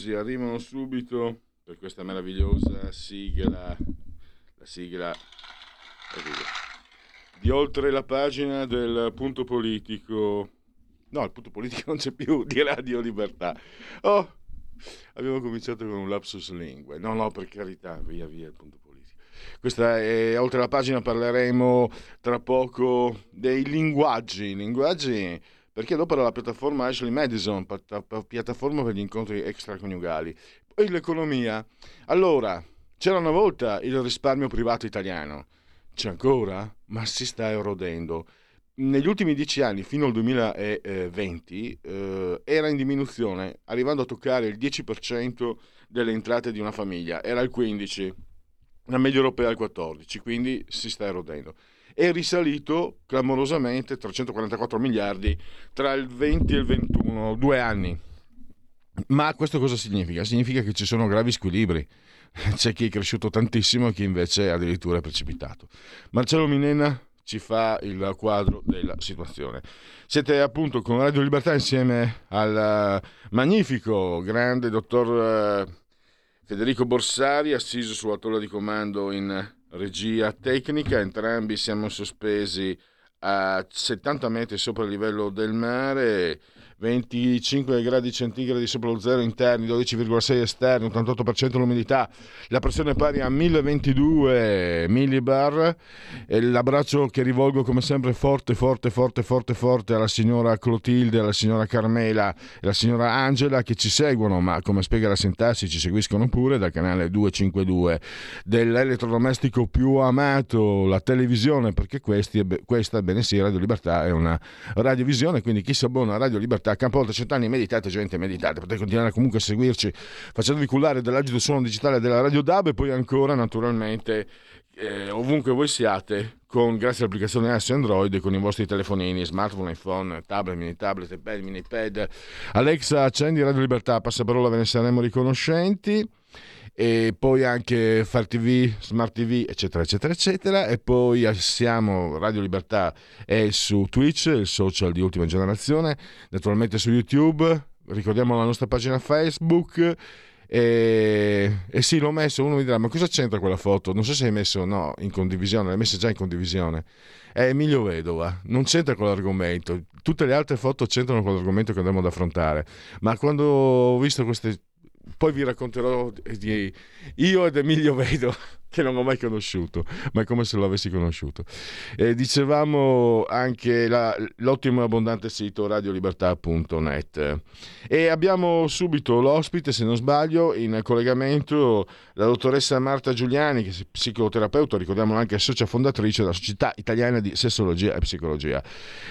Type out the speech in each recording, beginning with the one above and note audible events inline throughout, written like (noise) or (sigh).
Applausi arrivano subito per questa meravigliosa sigla, la sigla di oltre la pagina del punto politico. No, il punto politico (laughs) non c'è più, di Radio Libertà. Oh, abbiamo cominciato con un lapsus lingue. No, no, per carità, via via il punto politico. Questa è oltre la pagina, parleremo tra poco dei linguaggi, linguaggi perché dopo era la piattaforma Ashley Madison, piattaforma per gli incontri extraconiugali. Poi l'economia. Allora, c'era una volta il risparmio privato italiano. C'è ancora? Ma si sta erodendo. Negli ultimi dieci anni, fino al 2020, eh, era in diminuzione, arrivando a toccare il 10% delle entrate di una famiglia. Era il 15%, la media europea è il 14%, quindi si sta erodendo è risalito clamorosamente 344 miliardi tra il 20 e il 21, due anni. Ma questo cosa significa? Significa che ci sono gravi squilibri. (laughs) C'è chi è cresciuto tantissimo e chi invece addirittura è precipitato. Marcello Minena ci fa il quadro della situazione. Siete appunto con Radio Libertà insieme al magnifico, grande dottor eh, Federico Borsari, assiso sulla tolla di comando in regia tecnica, entrambi siamo sospesi a 70 metri sopra il livello del mare 25 gradi centigradi sopra lo zero interni, 12,6 esterni, 88% l'umidità, la pressione pari a 1022 millibar. E l'abbraccio che rivolgo come sempre forte, forte, forte, forte, forte alla signora Clotilde, alla signora Carmela e alla signora Angela che ci seguono, ma come spiega la sintassi ci seguiscono pure dal canale 252 dell'elettrodomestico più amato, la televisione, perché questi, questa, bene sì, Radio Libertà è una radiovisione, quindi chi si abbona a Radio Libertà a Campo Alto Cent'anni meditate gente meditate potete continuare comunque a seguirci facendovi cullare dell'agito suono digitale della Radio DAB e poi ancora naturalmente eh, ovunque voi siate con, grazie all'applicazione iOS Android con i vostri telefonini, smartphone, iPhone, tablet, mini tablet, iPad, mini pad Alexa accendi Radio Libertà passaparola ve ne saremo riconoscenti e poi anche Far TV, Smart TV, eccetera, eccetera, eccetera. E poi siamo Radio Libertà è su Twitch, il social di ultima generazione, naturalmente su YouTube, ricordiamo la nostra pagina Facebook. E, e sì, l'ho messo. Uno mi dirà: Ma cosa c'entra quella foto? Non so se hai messo no in condivisione, l'hai messa già in condivisione. È Emilio Vedova, non c'entra con l'argomento. Tutte le altre foto c'entrano con l'argomento che andremo ad affrontare. Ma quando ho visto queste poi vi racconterò di io ed Emilio Vedo (laughs) che non ho mai conosciuto, ma è come se lo avessi conosciuto. E dicevamo anche la, l'ottimo e abbondante sito radiolibertà.net. E abbiamo subito l'ospite, se non sbaglio, in collegamento la dottoressa Marta Giuliani, che è psicoterapeuta, ricordiamo anche socia fondatrice della Società Italiana di Sessologia e Psicologia.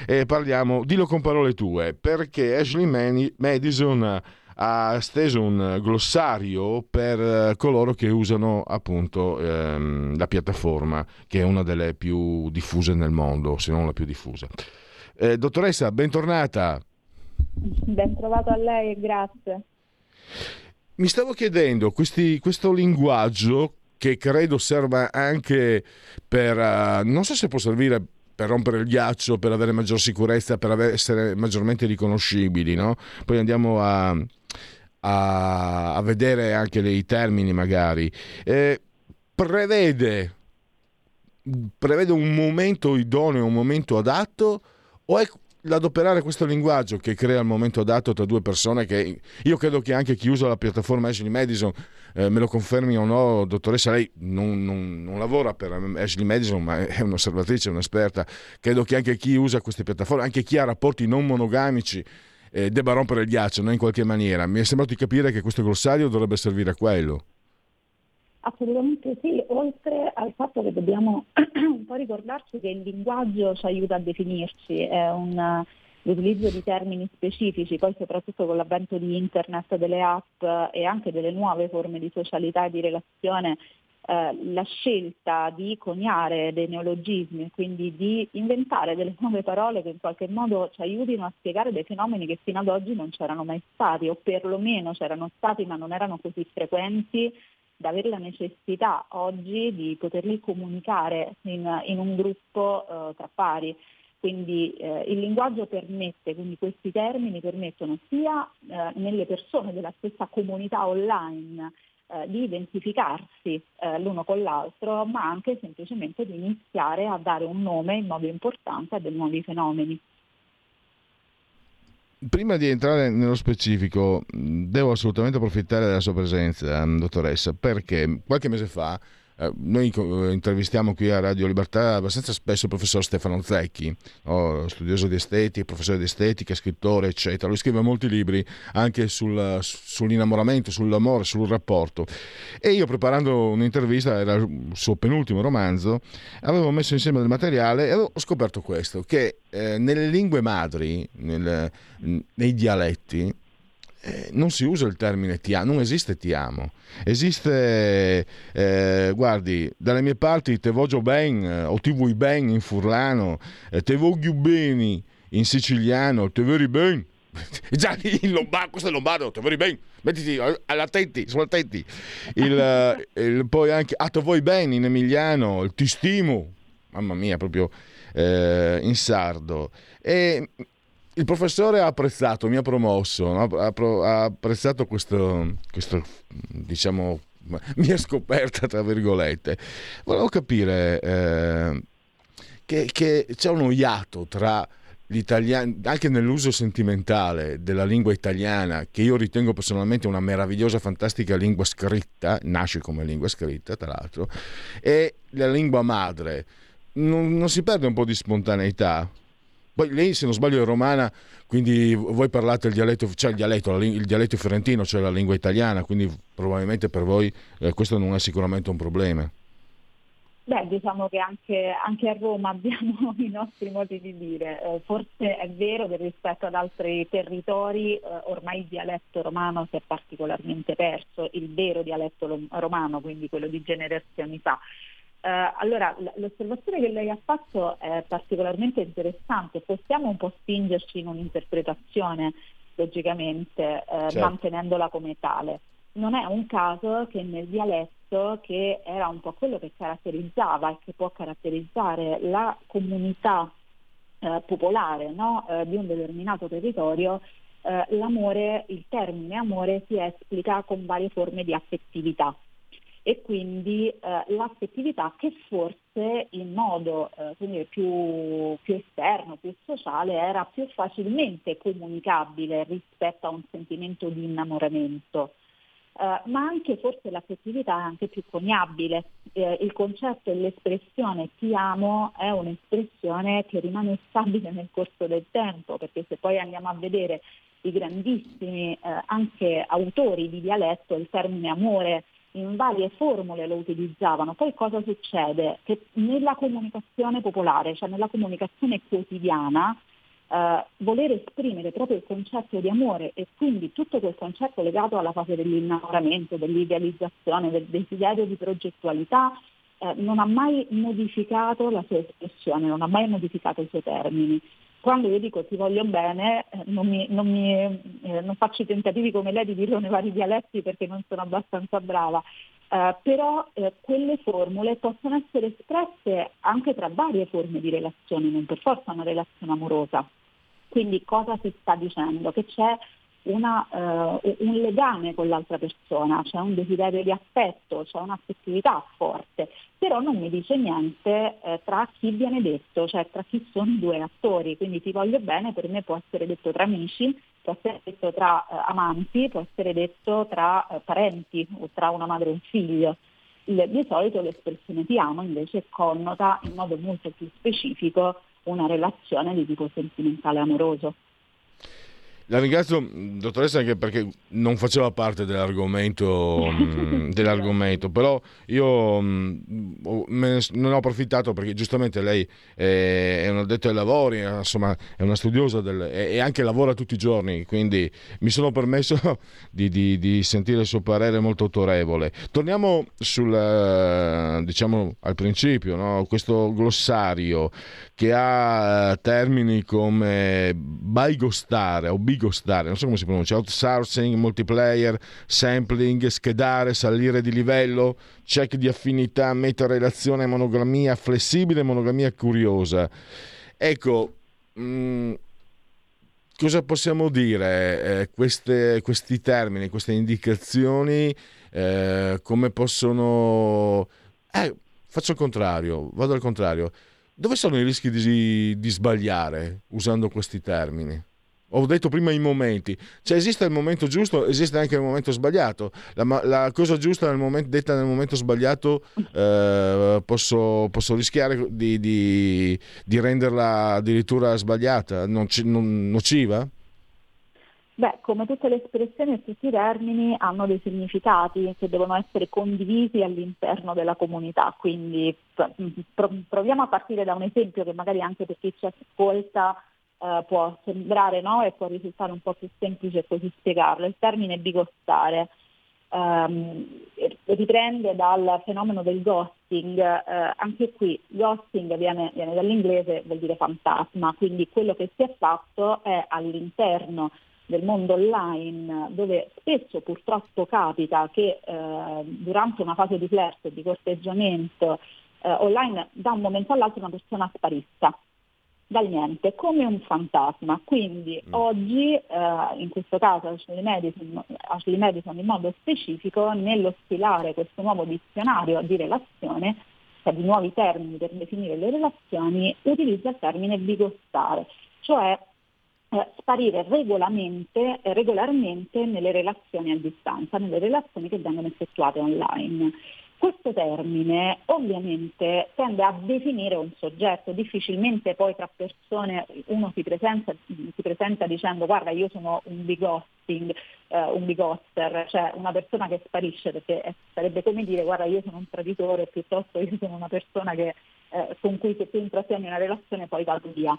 E parliamo, dillo con parole tue, perché Ashley Madison ha steso un glossario per eh, coloro che usano appunto ehm, la piattaforma, che è una delle più diffuse nel mondo, se non la più diffusa. Eh, dottoressa, bentornata. Ben trovato a lei e grazie. Mi stavo chiedendo, questi, questo linguaggio che credo serva anche per, uh, non so se può servire per rompere il ghiaccio, per avere maggior sicurezza, per essere maggiormente riconoscibili, no? Poi andiamo a, a, a vedere anche i termini magari. Eh, prevede, prevede un momento idoneo, un momento adatto o è l'adoperare questo linguaggio che crea il momento adatto tra due persone che io credo che anche chi usa la piattaforma Ashley Madison eh, me lo confermi o no dottoressa lei non, non, non, lavora per Ashley Madison ma è un'osservatrice, un'esperta credo che anche chi usa queste piattaforme anche chi ha rapporti non monogamici eh, debba rompere il ghiaccio no? in qualche maniera mi è sembrato di capire che questo glossario dovrebbe servire a quello Assolutamente sì, oltre al fatto che dobbiamo (clears throat) un po' ricordarci che il linguaggio ci aiuta a definirci, è un, l'utilizzo di termini specifici, poi soprattutto con l'avvento di internet, delle app e anche delle nuove forme di socialità e di relazione, eh, la scelta di coniare dei neologismi, quindi di inventare delle nuove parole che in qualche modo ci aiutino a spiegare dei fenomeni che fino ad oggi non c'erano mai stati o perlomeno c'erano stati ma non erano così frequenti da avere la necessità oggi di poterli comunicare in, in un gruppo eh, tra pari. Quindi eh, il linguaggio permette, quindi questi termini permettono sia eh, nelle persone della stessa comunità online eh, di identificarsi eh, l'uno con l'altro, ma anche semplicemente di iniziare a dare un nome in modo importante a dei nuovi fenomeni. Prima di entrare nello specifico, devo assolutamente approfittare della sua presenza, dottoressa, perché qualche mese fa eh, noi eh, intervistiamo qui a Radio Libertà abbastanza spesso il professor Stefano Zecchi, oh, studioso di estetica, professore di estetica, scrittore, eccetera. Lui scrive molti libri anche sul, sull'innamoramento, sull'amore, sul rapporto. E io preparando un'intervista, era il suo penultimo romanzo, avevo messo insieme del materiale e ho scoperto questo, che eh, nelle lingue madri, nel, nei dialetti, eh, non si usa il termine ti amo, non esiste ti amo. Esiste, eh, guardi, dalle mie parti te voglio ben eh, o ti vuoi ben in furlano, eh, te voglio bene in siciliano, te veri ben. (laughs) Già in lombardo, questo è lombardo, te veri ben. Mettiti all'attenti, sono attenti. Il, eh, il, poi anche, ah, te vuoi bene in emiliano, ti stimo. Mamma mia, proprio in sardo. E il professore ha apprezzato, mi ha promosso, ha, ha apprezzato questo, questo, diciamo, mia scoperta, tra virgolette. Volevo capire eh, che, che, c'è uno iato tra l'italiano, anche nell'uso sentimentale della lingua italiana, che io ritengo personalmente una meravigliosa, fantastica lingua scritta, nasce come lingua scritta, tra l'altro, e la lingua madre. non, non si perde un po' di spontaneità? Poi lei, se non sbaglio, è romana, quindi voi parlate il dialetto, cioè il dialetto, il dialetto fiorentino, cioè la lingua italiana, quindi probabilmente per voi eh, questo non è sicuramente un problema. Beh, diciamo che anche, anche, a Roma (laughs) abbiamo i nostri modi di dire. Eh, forse è vero che rispetto ad altri territori eh, ormai il dialetto romano si è particolarmente perso, il vero dialetto romano, quindi quello di generazioni fa. Uh, allora, l'osservazione che lei ha fatto è particolarmente interessante, possiamo un po' spingerci in un'interpretazione, logicamente, uh, certo. mantenendola come tale. Non è un caso che nel dialetto, che era un po' quello che caratterizzava e che può caratterizzare la comunità uh, popolare no? di un determinato territorio, l'amore, il termine amore si esplica con varie forme di affettività e quindi eh, l'affettività che forse in modo eh, più, più, esterno, più sociale era più facilmente comunicabile rispetto a un sentimento di innamoramento. Uh, ma anche forse l'affettività è anche più coniabile. Eh, il concetto e l'espressione ti amo è un'espressione che rimane stabile nel corso del tempo, perché se poi andiamo a vedere i grandissimi eh, anche autori di dialetto, il termine amore in varie formule lo utilizzavano. Poi cosa succede? Che nella comunicazione popolare, cioè nella comunicazione quotidiana, eh, voler esprimere proprio il concetto di amore e quindi tutto quel concetto legato alla fase dell'innamoramento, dell'idealizzazione, del desiderio di progettualità, eh, non ha mai modificato la sua espressione, non ha mai modificato i suoi termini quando io dico ti voglio bene, eh, non, mi, non, mi, eh, non, faccio i tentativi come lei di dirlo nei vari dialetti perché non sono abbastanza brava, eh, però eh, quelle formule possono essere espresse anche tra varie forme di relazione, non per forza una relazione amorosa. Quindi cosa si sta dicendo? Che c'è una, uh, un legame con l'altra persona, c'è un desiderio di affetto, c'è un'affettività forte, però non mi dice niente eh, tra chi viene detto, cioè tra chi sono i due attori, quindi ti voglio bene per me può essere detto tra amici, può essere detto tra eh, amanti, può essere detto tra eh, parenti o tra una madre e un figlio. Il, di solito l'espressione ti amo invece connota in modo molto più specifico una relazione di tipo sentimentale amoroso. La ringrazio, dottoressa, anche perché non faceva parte dell'argomento, mm, (laughs) dell'argomento però io mm, ne ho approfittato perché giustamente lei è un addetto ai lavori, insomma è una studiosa del, e anche lavora tutti i giorni, quindi mi sono permesso (laughs) di, di, di sentire il suo parere molto autorevole. Torniamo sul, diciamo, al principio, no? questo glossario che ha termini come baigostare o bigostare, non so come si pronuncia, outsourcing, multiplayer, sampling, schedare, salire di livello, check di affinità, meta-relazione, monogamia flessibile, monogamia curiosa. Ecco, mh, mm, cosa possiamo dire? Eh, queste, questi termini, queste indicazioni, eh, come possono... Eh, faccio il contrario, vado al contrario dove sono i rischi di, di sbagliare usando questi termini? Ho detto prima i momenti, cioè esiste il momento giusto, esiste anche il momento sbagliato. La, la cosa giusta nel momento, detta nel momento sbagliato eh, posso, posso, rischiare di, di, di, renderla addirittura sbagliata, non, non, nociva? Beh, come tutte le espressioni e tutti i termini hanno dei significati che devono essere condivisi all'interno della comunità, quindi proviamo a partire da un esempio che magari anche per chi ci ascolta eh, può sembrare no? e può risultare un po' più semplice così spiegarlo. Il termine bigostare ehm, riprende dal fenomeno del ghosting, eh, anche qui ghosting viene, viene dall'inglese, vuol dire fantasma, quindi quello che si è fatto è all'interno del mondo online, dove spesso purtroppo capita che eh, durante una fase di flirt, di corteggiamento eh, online, da un momento all'altro una persona sparisca dal niente, come un fantasma. Quindi mm. oggi, eh, in questo caso Ashley Madison, Ashley Madison in modo specifico, nello stilare questo nuovo dizionario di relazione, cioè di nuovi termini per definire le relazioni, utilizza il termine bigostare, cioè eh, sparire regolarmente, eh, regolarmente nelle relazioni a distanza, nelle relazioni che vengono effettuate online. Questo termine ovviamente tende a definire un soggetto, difficilmente poi tra persone uno si presenta, si presenta dicendo guarda io sono un bigosting, eh, un bigoster, cioè una persona che sparisce perché sarebbe come dire guarda io sono un traditore piuttosto io sono una persona che, eh, con cui se tu intrattieni una relazione poi vado via.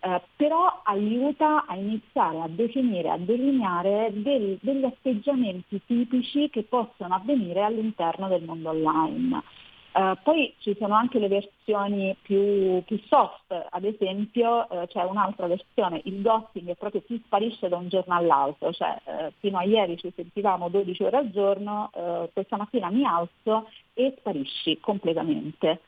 Eh, però aiuta a iniziare a definire, a delineare del, degli atteggiamenti tipici che possono avvenire all'interno del mondo online. Uh, poi ci sono anche le versioni più, più soft, ad esempio uh, c'è un'altra versione, il ghosting è proprio chi sparisce da un giorno all'altro, cioè uh, fino a ieri ci sentivamo 12 ore al giorno, questa mattina mi alzo e sparisci completamente.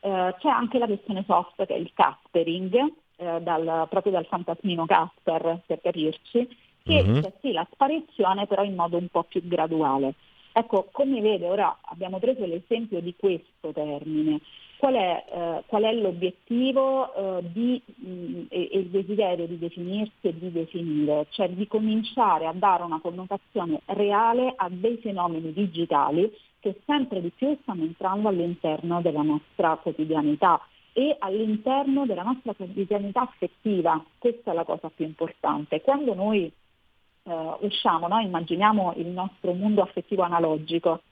c'è anche la versione soft che è il caspering, eh, dal, proprio dal fantasmino Casper, per capirci, che mm-hmm. c'è sì la sparizione però in modo un po' più graduale. Ecco, come vede, ora abbiamo preso l'esempio di questo termine. Qual è, eh, qual è l'obiettivo eh, di, mh, e, e, il desiderio di definirsi e di definire? Cioè di cominciare a dare una connotazione reale a dei fenomeni digitali che sempre di più stanno entrando all'interno della nostra quotidianità e all'interno della nostra quotidianità affettiva. Questa è la cosa più importante. Quando noi eh, usciamo, no? immaginiamo il nostro mondo affettivo analogico,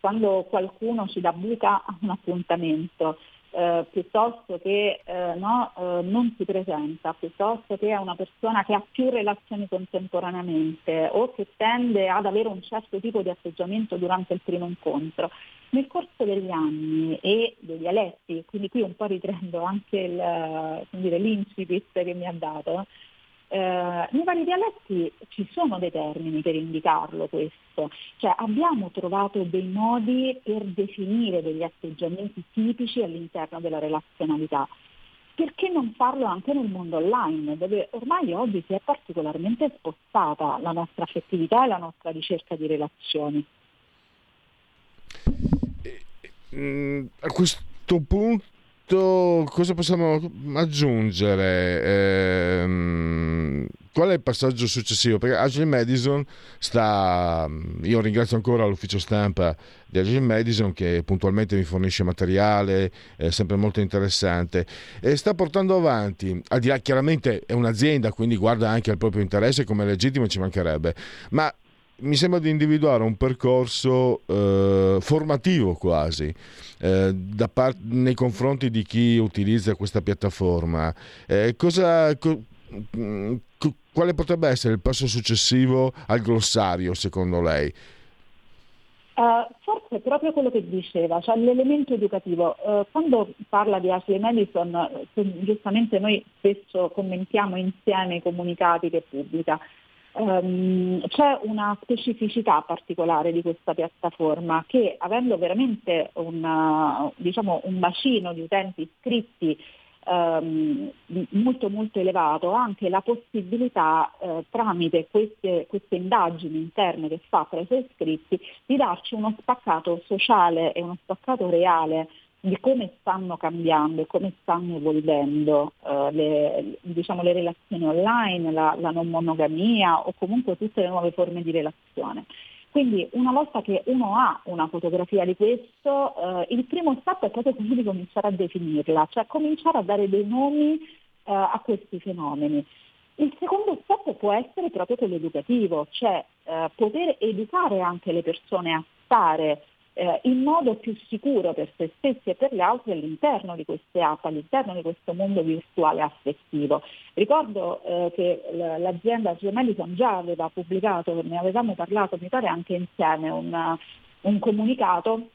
quando qualcuno ci dà buca a un appuntamento, eh, piuttosto che eh, no, eh, non si presenta, piuttosto che è una persona che ha più relazioni contemporaneamente o che tende ad avere un certo tipo di atteggiamento durante il primo incontro. Nel corso degli anni e degli eletti, quindi qui un po' riprendo anche il, dire, l'incipit che mi ha dato, eh, nei vari dialetti ci sono dei termini per indicarlo questo, cioè abbiamo trovato dei modi per definire degli atteggiamenti tipici all'interno della relazionalità. Perché non farlo anche nel mondo online, dove ormai oggi si è particolarmente spostata la nostra affettività e la nostra ricerca di relazioni? Mm, a questo punto cosa possiamo aggiungere? Eh, qual è il passaggio successivo? Perché Agile Madison sta. Io ringrazio ancora l'ufficio stampa di Agile Madison che puntualmente mi fornisce materiale, è sempre molto interessante, e sta portando avanti, al di là chiaramente è un'azienda, quindi guarda anche al proprio interesse come legittimo ci mancherebbe, ma mi sembra di individuare un percorso eh, formativo quasi eh, part- nei confronti di chi utilizza questa piattaforma. Eh, cosa, co- co- quale potrebbe essere il passo successivo al glossario secondo lei? Uh, forse proprio quello che diceva, cioè l'elemento educativo. Uh, quando parla di Ashley Madison, giustamente noi spesso commentiamo insieme i comunicati che pubblica. Um, c'è una specificità particolare di questa piattaforma che avendo veramente una, diciamo, un bacino di utenti iscritti um, molto molto elevato ha anche la possibilità uh, tramite queste, queste, indagini interne che fa tra i suoi iscritti di darci uno spaccato sociale e uno spaccato reale di come stanno cambiando e come stanno evolvendo uh, le, diciamo, le, relazioni online, la, la, non monogamia o comunque tutte le nuove forme di relazione. Quindi una volta che uno ha una fotografia di questo, uh, il primo step è proprio quello di cominciare a definirla, cioè cominciare a dare dei nomi uh, a questi fenomeni. Il secondo step può essere proprio quello educativo, cioè poter educare anche le persone a stare eh, in modo più sicuro per se stessi e per gli altri all'interno di queste app, all'interno di questo mondo virtuale affettivo. Ricordo eh, che l'azienda Gemelison già aveva pubblicato, ne avevamo parlato mi pare anche insieme, un, un comunicato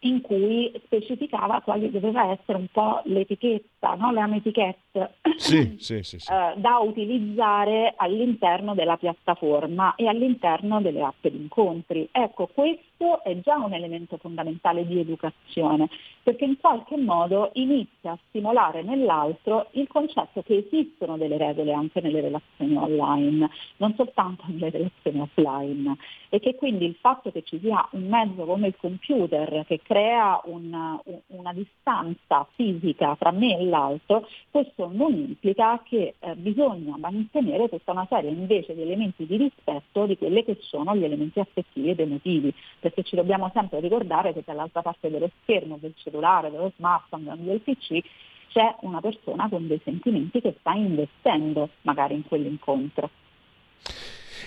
in cui specificava quale doveva essere un po' l'etichetta, no? le etichette sì, sì, sì, (coughs) eh, da utilizzare all'interno della piattaforma e all'interno delle app di incontri. Ecco, questo è già un elemento fondamentale di educazione, perché in qualche modo inizia a stimolare nell'altro il concetto che esistono delle regole anche nelle relazioni online, non soltanto nelle relazioni offline, e che quindi il fatto che ci sia un mezzo come il computer che crea una, una distanza fisica tra me e l'altro, questo non implica che eh, bisogna mantenere tutta una serie invece di elementi di rispetto di quelli che sono gli elementi affettivi ed emotivi, perché ci dobbiamo sempre ricordare che dall'altra parte dello schermo, del cellulare, dello smartphone, del PC, c'è una persona con dei sentimenti che sta investendo magari in quell'incontro.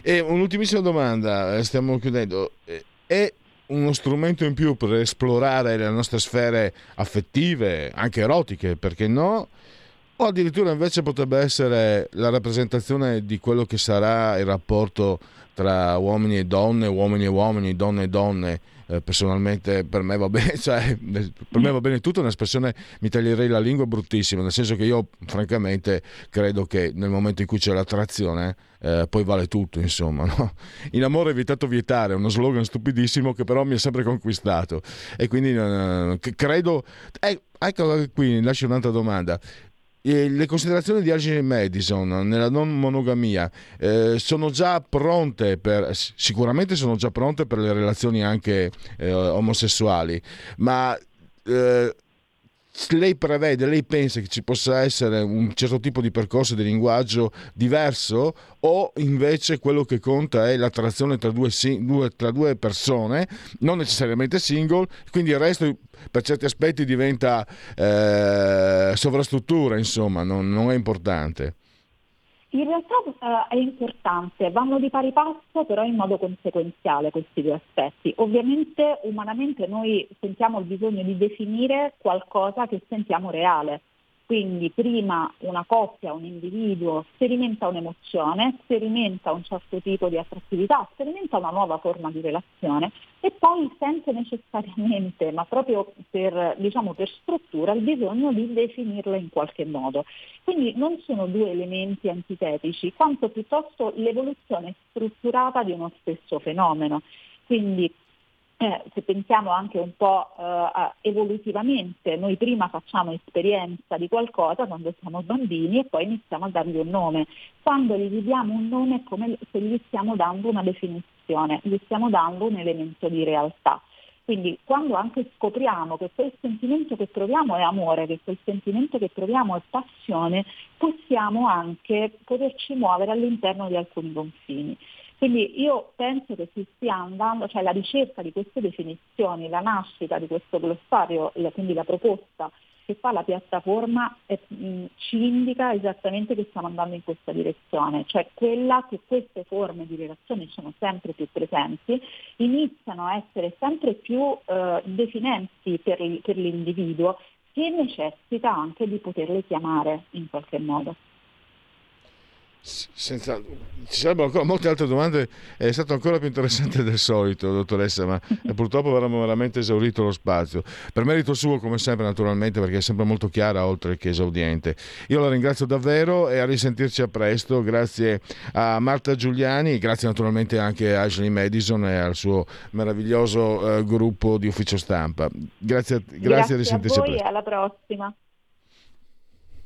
E un'ultimissima domanda, eh, stiamo chiudendo. Eh, è uno strumento in più per esplorare le nostre sfere affettive, anche erotiche, perché no? O addirittura invece potrebbe essere la rappresentazione di quello che sarà il rapporto tra uomini e donne, uomini e uomini, donne e donne. Eh, personalmente per me va bene, (laughs) cioè, per me va bene tutto, è un'espressione mi taglierei la lingua bruttissima, nel senso che io francamente credo che nel momento in cui c'è l'attrazione eh, poi vale tutto, insomma. (laughs) No? In amore evitato vietare, è uno slogan stupidissimo che però mi ha sempre conquistato e quindi eh, credo... Eh, ecco qui, lascio un'altra domanda le considerazioni di Argine Madison nella non monogamia eh, sono già pronte per sicuramente sono già pronte per le relazioni anche eh, omosessuali ma eh, lei prevede, lei pensa che ci possa essere un certo tipo di percorso di linguaggio diverso o invece quello che conta è l'attrazione tra due, due, tra due persone, non necessariamente single, quindi il resto per certi aspetti diventa eh, sovrastruttura, insomma, non, non è importante. In realtà uh, è importante, vanno di pari passo però in modo conseguenziale questi due aspetti. Ovviamente umanamente noi sentiamo il bisogno di definire qualcosa che sentiamo reale, quindi prima una coppia, un individuo sperimenta un'emozione, sperimenta un certo tipo di attrattività, sperimenta una nuova forma di relazione e poi sente necessariamente, ma proprio per, diciamo, per struttura, il bisogno di definirla in qualche modo. Quindi non sono due elementi antitetici, quanto piuttosto l'evoluzione strutturata di uno stesso fenomeno. Quindi eh, se pensiamo anche un po' eh, evolutivamente, noi prima facciamo esperienza di qualcosa quando siamo bambini e poi iniziamo a dargli un nome. Quando gli diamo un nome è come se gli stiamo dando una definizione, gli stiamo dando un elemento di realtà. Quindi quando anche scopriamo che quel sentimento che proviamo è amore, che quel sentimento che proviamo è passione, possiamo anche poterci muovere all'interno di alcuni confini. Quindi io penso che si stia andando, cioè la ricerca di queste definizioni, la nascita di questo glossario, quindi la proposta che fa la piattaforma è, mh, ci indica esattamente che stiamo andando in questa direzione, cioè quella che queste forme di relazione sono sempre più presenti, iniziano a essere sempre più eh, definenti per, per l'individuo che necessita anche di poterle chiamare in qualche modo. Senza, ci sarebbero ancora molte altre domande, è stato ancora più interessante del solito, dottoressa, ma (laughs) purtroppo avremmo veramente esaurito lo spazio. Per merito suo, come sempre, naturalmente, perché è sempre molto chiara, oltre che esaudiente. Io la ringrazio davvero e a risentirci a presto. Grazie a Marta Giuliani, grazie naturalmente anche a Ashley Madison e al suo meraviglioso uh, gruppo di ufficio stampa. Grazie, grazie, grazie a risentirci a, voi a presto. e alla prossima.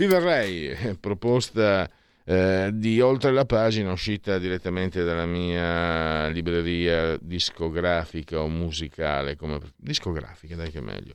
Fiverrei, proposta eh, di oltre la pagina uscita direttamente dalla mia libreria discografica o musicale, come discografica, dai che è meglio.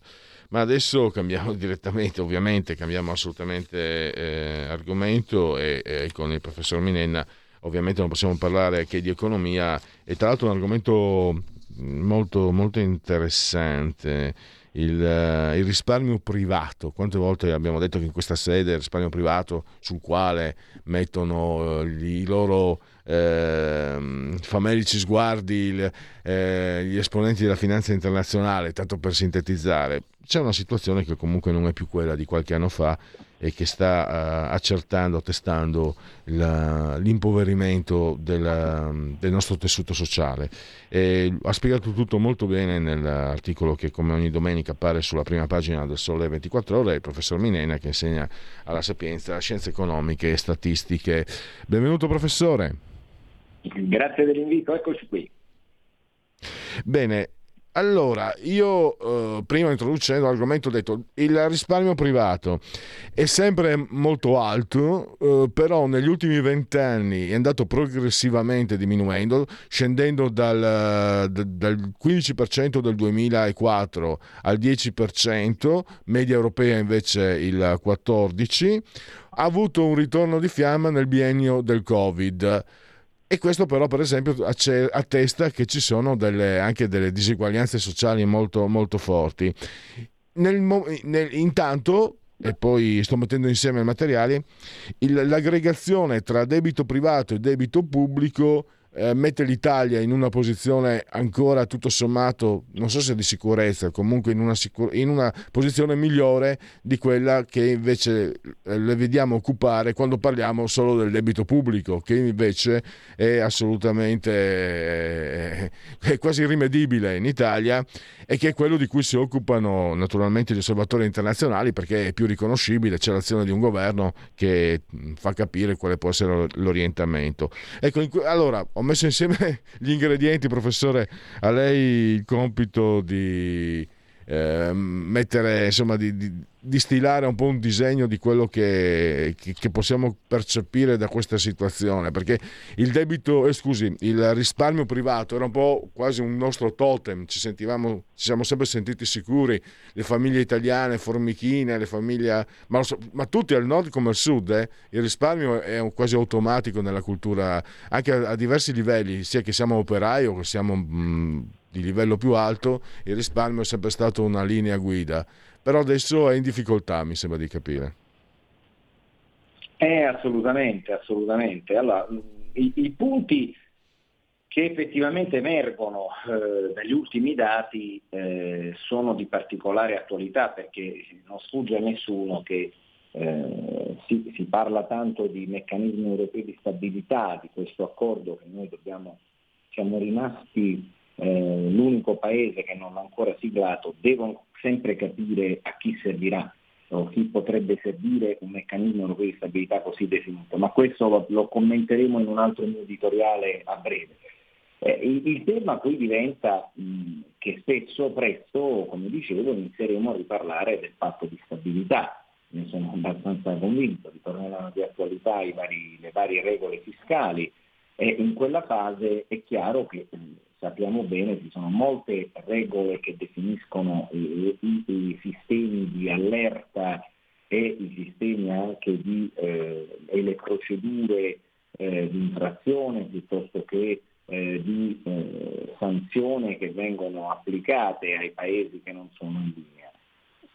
Ma adesso cambiamo (laughs) direttamente, ovviamente cambiamo assolutamente eh, argomento e, e, con il professor Minenna ovviamente non possiamo parlare che di economia e tra l'altro un argomento molto, molto interessante il, uh, il, risparmio privato. Quante volte abbiamo detto che in questa sede il risparmio privato sul quale mettono uh, i loro uh, famelici sguardi il, eh, gli esponenti della finanza internazionale, tanto per sintetizzare, c'è una situazione che comunque non è più quella di qualche anno fa e che sta uh, accertando, testando la, l'impoverimento della, del nostro tessuto sociale. E ha spiegato tutto molto bene nell'articolo che come ogni domenica appare sulla prima pagina del Sole 24 Ore il professor Minena che insegna alla Sapienza scienze economiche e statistiche. Benvenuto professore. Grazie dell'invito, eccoci qui. Bene, allora, io eh, prima introducendo l'argomento ho detto il risparmio privato è sempre molto alto, eh, però negli ultimi vent'anni è andato progressivamente diminuendo, scendendo dal, dal 15% del 2004 al 10%, media europea invece il 14%, ha avuto un ritorno di fiamma nel biennio del Covid e questo però per esempio attesta che ci sono delle, anche delle diseguaglianze sociali molto, molto forti. Nel, nel, intanto e poi sto mettendo insieme i materiali, il, l'aggregazione tra debito privato e debito pubblico eh, mette l'Italia in una posizione ancora tutto sommato, non so se di sicurezza, comunque in una, sicur- in una posizione migliore di quella che invece eh, le vediamo occupare quando parliamo solo del debito pubblico, che invece è assolutamente eh, è quasi irrimedibile in Italia e che è quello di cui si occupano naturalmente gli osservatori internazionali perché è più riconoscibile, c'è l'azione di un governo che fa capire quale può essere l'orientamento. Ecco, allora, ho messo insieme (laughs) gli ingredienti, professore, a lei il compito di eh, mettere, insomma, di, di, distillare un po' un disegno di quello che, che, che, possiamo percepire da questa situazione, perché il debito, eh, scusi, il risparmio privato era un po' quasi un nostro totem, ci, sentivamo, ci siamo sempre sentiti sicuri, le famiglie italiane, formichine, le famiglie, ma, ma tutti al nord come al sud, eh, il risparmio è un, quasi automatico nella cultura, anche a, a, diversi livelli, sia che siamo operai o che siamo... Mh, di livello più alto, il risparmio è sempre stato una linea guida, però adesso è in difficoltà, mi sembra di capire. Eh, assolutamente, assolutamente. Allora, i, i punti che effettivamente emergono eh, dagli ultimi dati eh, sono di particolare attualità perché non sfugge a nessuno che eh, si, si, parla tanto di meccanismi europei di stabilità, di questo accordo che noi dobbiamo, siamo rimasti eh, l'unico paese che non l'ha ancora siglato, devono sempre capire a chi servirà o chi potrebbe servire un meccanismo europeo di stabilità così definito, ma questo lo, lo commenteremo in un altro mio editoriale a breve. Eh, il, il, tema poi diventa mh, che spesso, presto, come dicevo, inizieremo a riparlare del patto di stabilità. Ne sono abbastanza convinto, ritorneranno di attualità vari, le varie regole fiscali e in quella fase è chiaro che sappiamo bene ci sono molte regole che definiscono i, i, i sistemi di allerta e i sistemi anche di, eh, e le procedure eh, di infrazione piuttosto che eh, di eh, sanzione che vengono applicate ai paesi che non sono in linea.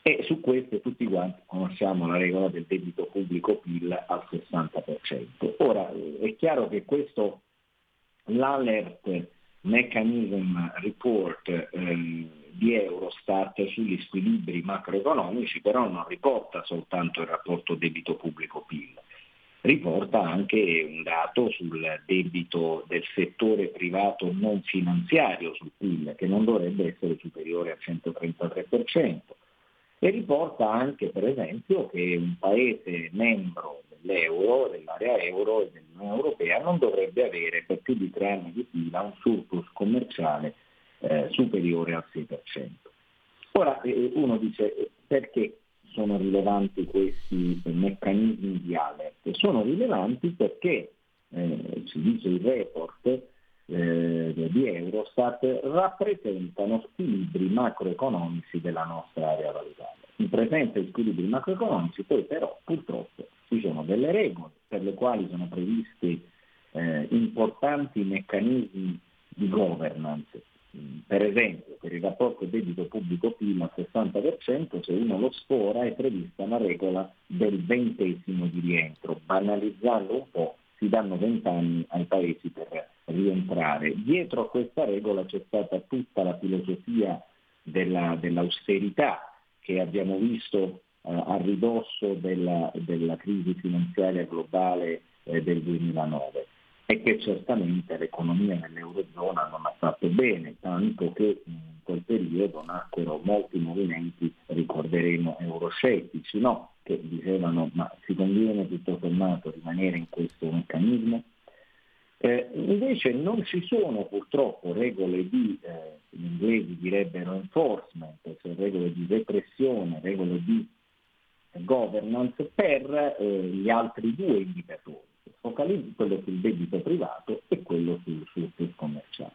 E su queste tutti quanti conosciamo la regola del debito pubblico PIL al 60%. Ora è chiaro che questo l'alert mechanism report eh, di Eurostat sugli squilibri macroeconomici però non riporta soltanto il rapporto debito pubblico-PIL, riporta anche un dato sul debito del settore privato non finanziario sul PIL che non dovrebbe essere superiore al 133% e riporta anche per esempio che un paese membro dell'euro, dell'area euro e dell'Unione Europea non dovrebbe avere per più di tre anni di fila un surplus commerciale eh, superiore al 6%. Ora eh, uno dice perché sono rilevanti questi meccanismi di alert? Sono rilevanti perché, eh, ci dice il report eh, di Eurostat, rappresentano squilibri macroeconomici della nostra area valutaria. In presenza di squilibri macroeconomici poi però purtroppo ci sono delle regole per le quali sono previsti eh, importanti meccanismi di governance per esempio, per il rapporto debito pubblico-PIL al 60%, se uno lo sfora è prevista una regola del ventesimo di rientro. Banalizzando un po', si danno vent'anni ai paesi per rientrare. Dietro a questa regola c'è stata tutta la filosofia della, dell'austerità che abbiamo visto eh, a ridosso della, della, crisi finanziaria globale eh, del 2009 e che certamente l'economia nell'Eurozona non ha fatto bene, tanto che in quel periodo nacquero molti movimenti, ricorderemo, euroscettici, no? che dicevano ma si conviene tutto sommato rimanere in questo meccanismo? Eh, invece non ci sono purtroppo regole di, eh, gli inglesi direbbero enforcement, cioè regole di repressione, regole di governance per eh, gli altri due indicatori quello sul debito privato e quello sul surplus commerciale.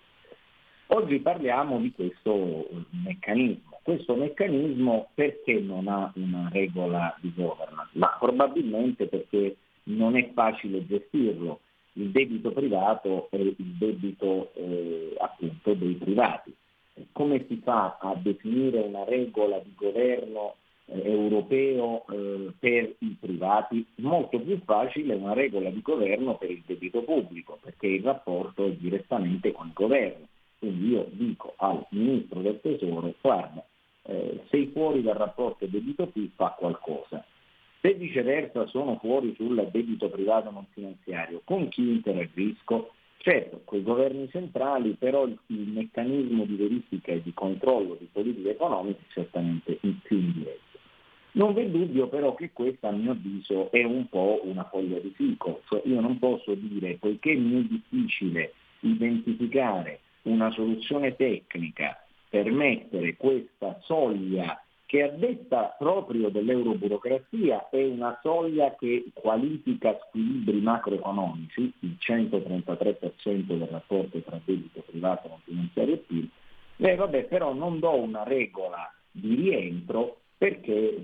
Oggi parliamo di questo meccanismo. Questo meccanismo perché non ha una regola di governance? Ma probabilmente perché non è facile gestirlo. Il debito privato è il debito eh, appunto dei privati. Come si fa a definire una regola di governo eh, europeo eh, per i privati, molto più facile una regola di governo per il debito pubblico, perché il rapporto è direttamente con il governo. Quindi io dico al Ministro del Tesoro, guarda, eh, sei fuori dal rapporto debito-PIL, fa qualcosa. Se viceversa sono fuori sul debito privato non finanziario, con chi interagisco? Certo, con i governi centrali, però il, il meccanismo di verifica e di controllo di politiche economiche è certamente più indietro. Non v'è dubbio però che questa a mio avviso è un po' una foglia di fico, cioè io non posso dire, poiché mi è difficile identificare una soluzione tecnica per mettere questa soglia che a detta proprio dell'euroburocrazia è una soglia che qualifica squilibri macroeconomici, il 133% del rapporto tra debito privato non finanziario e PIL, beh vabbè però non do una regola di rientro perché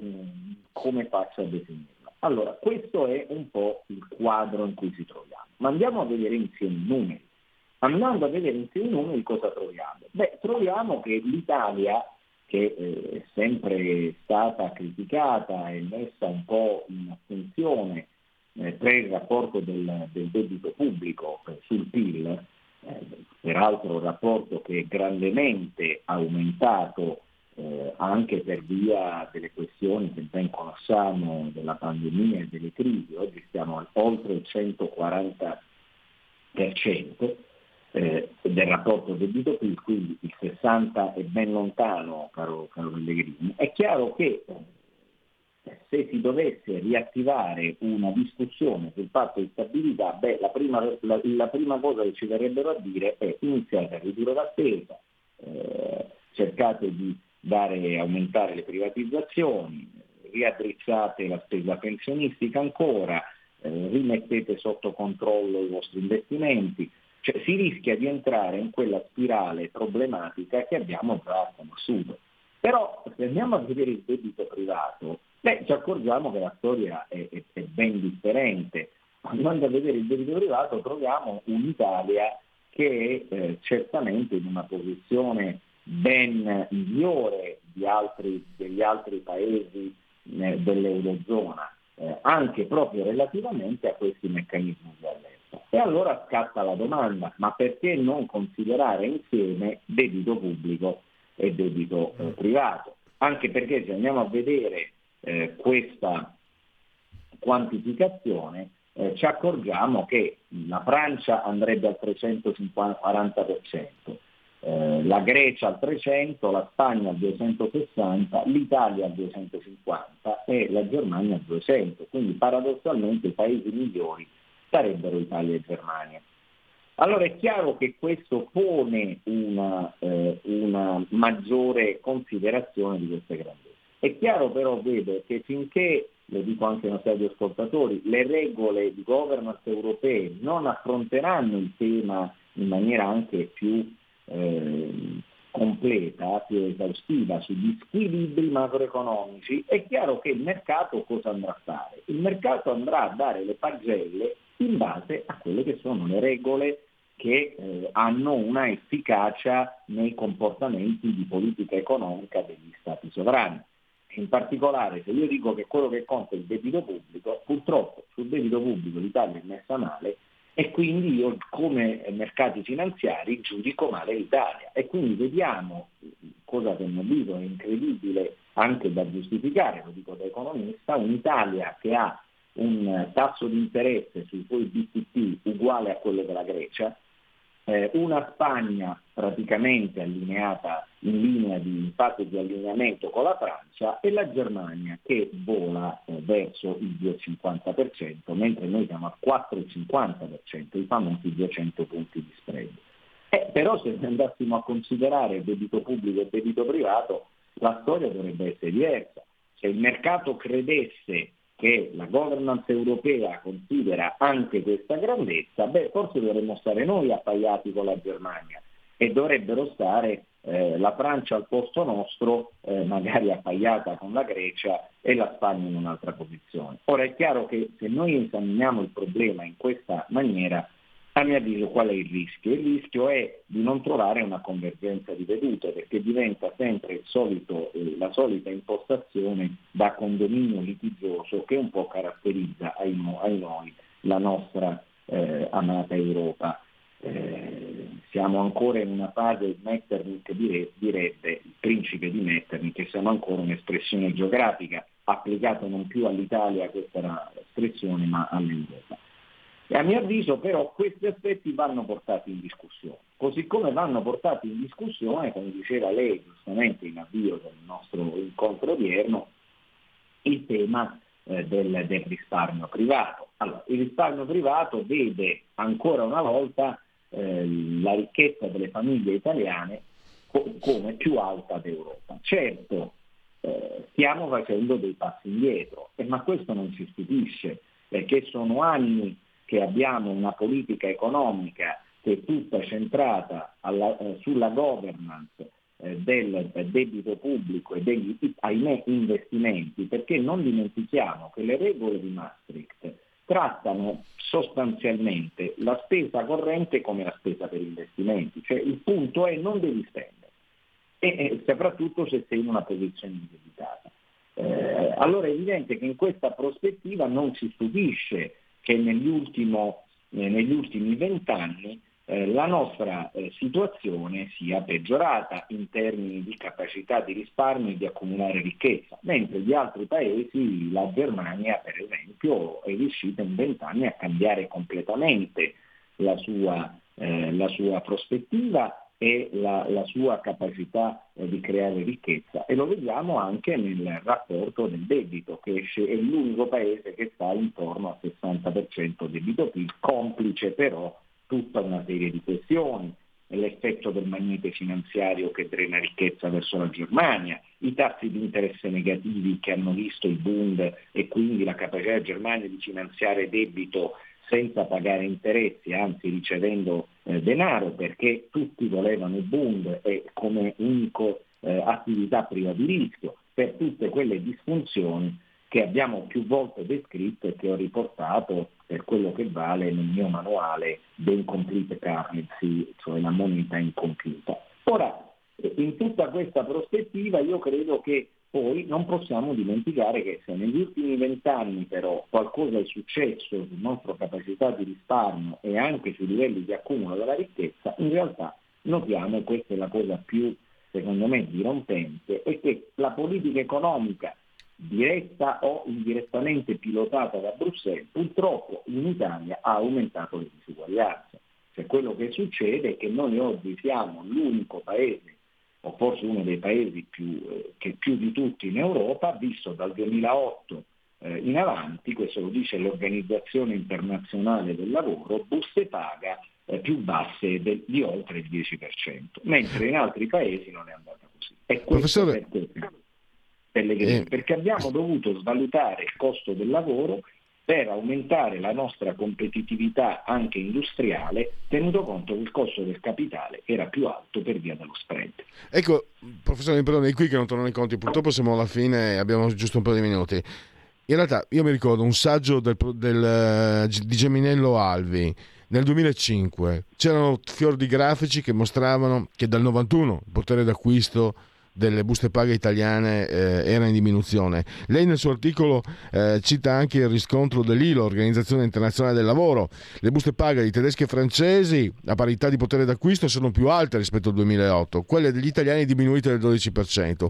come faccio a definirla? Allora, questo è un po' il quadro in cui ci troviamo. Ma andiamo a vedere insieme i numeri. Andando a vedere insieme i numeri cosa troviamo? Beh, troviamo che l'Italia, che eh, è sempre stata criticata e messa un po' in attenzione eh, per il rapporto del, del debito pubblico eh, sul PIL, eh, peraltro un rapporto che è grandemente aumentato eh, anche per via delle questioni che ben conosciamo della pandemia e delle crisi, oggi stiamo al oltre il 140% eh, del rapporto debito-PIL, quindi il 60% è ben lontano, caro, caro Pellegrini. È chiaro che eh, se si dovesse riattivare una discussione sul patto di stabilità, beh, la, prima, la, la prima cosa che ci verrebbero a dire è iniziate a ridurre la spesa, eh, cercate di dare, aumentare le privatizzazioni, riaddrizzate la spesa pensionistica ancora, eh, rimettete sotto controllo i vostri investimenti, cioè si rischia di entrare in quella spirale problematica che abbiamo già conosciuto. Però se andiamo a vedere il debito privato, beh, ci accorgiamo che la storia è, è, è ben differente. Andando a vedere il debito privato troviamo un'Italia che è eh, certamente in una posizione ben migliore altri, degli altri paesi eh, dell'Eurozona, eh, anche proprio relativamente a questi meccanismi di allerta. E allora scatta la domanda, ma perché non considerare insieme debito pubblico e debito eh, privato? Anche perché se andiamo a vedere eh, questa quantificazione, eh, ci accorgiamo che la Francia andrebbe al 340%, eh, la Grecia al 300, la Spagna al 260, l'Italia al 250 e la Germania al 200. Quindi paradossalmente i paesi migliori sarebbero Italia e Germania. Allora è chiaro che questo pone una, eh, una maggiore considerazione di queste grandezze. È chiaro però, vedo, che finché, lo dico anche ai nostri ascoltatori, le regole di governance europee non affronteranno il tema in maniera anche più eh, completa, più esaustiva sugli squilibri macroeconomici, è chiaro che il mercato cosa andrà a fare? Il mercato andrà a dare le pagelle in base a quelle che sono le regole che eh, hanno una efficacia nei comportamenti di politica economica degli stati sovrani. In particolare se io dico che quello che conta è il debito pubblico, purtroppo sul debito pubblico l'Italia è messa male e quindi io come mercati finanziari giudico male l'Italia e quindi vediamo, cosa che a mio avviso è incredibile anche da giustificare, lo dico da economista, un'Italia che ha un tasso di interesse sui suoi BTP uguale a quello della Grecia, eh, una Spagna praticamente allineata in linea di fase di allineamento con la Francia e la Germania che vola eh, verso il 2,50%, mentre noi siamo al 4,50%, i famosi 200 punti di spread. Eh, però se andassimo a considerare debito pubblico e debito privato, la storia dovrebbe essere diversa. Se il mercato credesse che la governance europea considera anche questa grandezza, beh, forse dovremmo stare noi appaiati con la Germania e dovrebbero stare eh, la Francia al posto nostro, eh, magari appaiata con la Grecia e la Spagna in un'altra posizione. Ora è chiaro che se noi esaminiamo il problema in questa maniera, a mio avviso qual è il rischio? Il rischio è di non trovare una convergenza di vedute perché diventa sempre solito, eh, la solita impostazione da condominio litigioso che un po' caratterizza ai, ai noi la nostra eh, amata Europa. Eh, siamo ancora in una fase, Metternich direbbe, il principe di Metternich, che siamo ancora un'espressione geografica applicata non più all'Italia, questa era l'espressione, ma all'Europa. E a mio avviso però questi aspetti vanno portati in discussione, così come vanno portati in discussione, come diceva lei giustamente in avvio del nostro incontro odierno, il tema eh, del, del, risparmio privato. Allora, il risparmio privato vede ancora una volta eh, la ricchezza delle famiglie italiane co- come più alta d'Europa. Certo, eh, stiamo facendo dei passi indietro, eh, ma questo non ci stupisce, perché sono anni che abbiamo una politica economica che è tutta centrata alla, eh, sulla governance eh, del debito pubblico e degli ahimè, investimenti, perché non dimentichiamo che le regole di Maastricht trattano sostanzialmente la spesa corrente come la spesa per investimenti, cioè il punto è non devi spendere e, soprattutto se sei in una posizione indebitata. Eh, allora è evidente che in questa prospettiva non ci stupisce che eh, negli ultimi vent'anni eh, la nostra eh, situazione sia peggiorata in termini di capacità di risparmio e di accumulare ricchezza, mentre gli altri paesi, la Germania per esempio, è riuscita in vent'anni a cambiare completamente la sua, eh, la sua prospettiva e la, la sua capacità eh, di creare ricchezza. E lo vediamo anche nel rapporto del debito che è l'unico paese che sta intorno al 60% debito PIL, complice però tutta una serie di questioni, l'effetto del magnete finanziario che drena ricchezza verso la Germania, i tassi di interesse negativi che hanno visto il Bund e quindi la capacità della Germania di finanziare debito senza pagare interessi, anzi ricevendo eh, denaro perché tutti volevano il Bund e come unica eh, attività priva di rischio per tutte quelle disfunzioni che abbiamo più volte descritto e che ho riportato per quello che vale nel mio manuale The Incomplete Currency, cioè la moneta incompiuta. Ora, in tutta questa prospettiva io credo che poi non possiamo dimenticare che se negli ultimi vent'anni però qualcosa è successo sulla nostra capacità di risparmio e anche sui livelli di accumulo della ricchezza, in realtà notiamo, e questa è la cosa più secondo me dirompente, è che la politica economica diretta o indirettamente pilotata da Bruxelles, purtroppo in Italia ha aumentato le disuguaglianze. Cioè quello che succede è che noi oggi siamo l'unico paese o forse uno dei paesi più, eh, che più di tutti in Europa, visto dal 2008 eh, in avanti, questo lo dice l'Organizzazione Internazionale del Lavoro, buste paga eh, più basse del, di oltre il 10%, mentre in altri paesi non è andata così. Professore, Pellegrini, Eh. perché abbiamo dovuto svalutare il costo del lavoro per aumentare la nostra competitività anche industriale, tenuto conto che il costo del capitale era più alto per via dello spread. Ecco, professore, mi perdoni, è qui che non tornano i conti, purtroppo siamo alla fine, abbiamo giusto un po' di minuti. In realtà io mi ricordo un saggio del, del, eh, di Geminello Alvi nel 2005, c'erano fior di grafici che mostravano che dal 91 il potere d'acquisto delle buste paga italiane eh, era in diminuzione. Lei nel suo articolo eh, cita anche il riscontro dell'ILO, Organizzazione Internazionale del Lavoro. Le buste paga di tedeschi e francesi a parità di potere d'acquisto sono più alte rispetto al 2008, quelle degli italiani diminuite del 12%.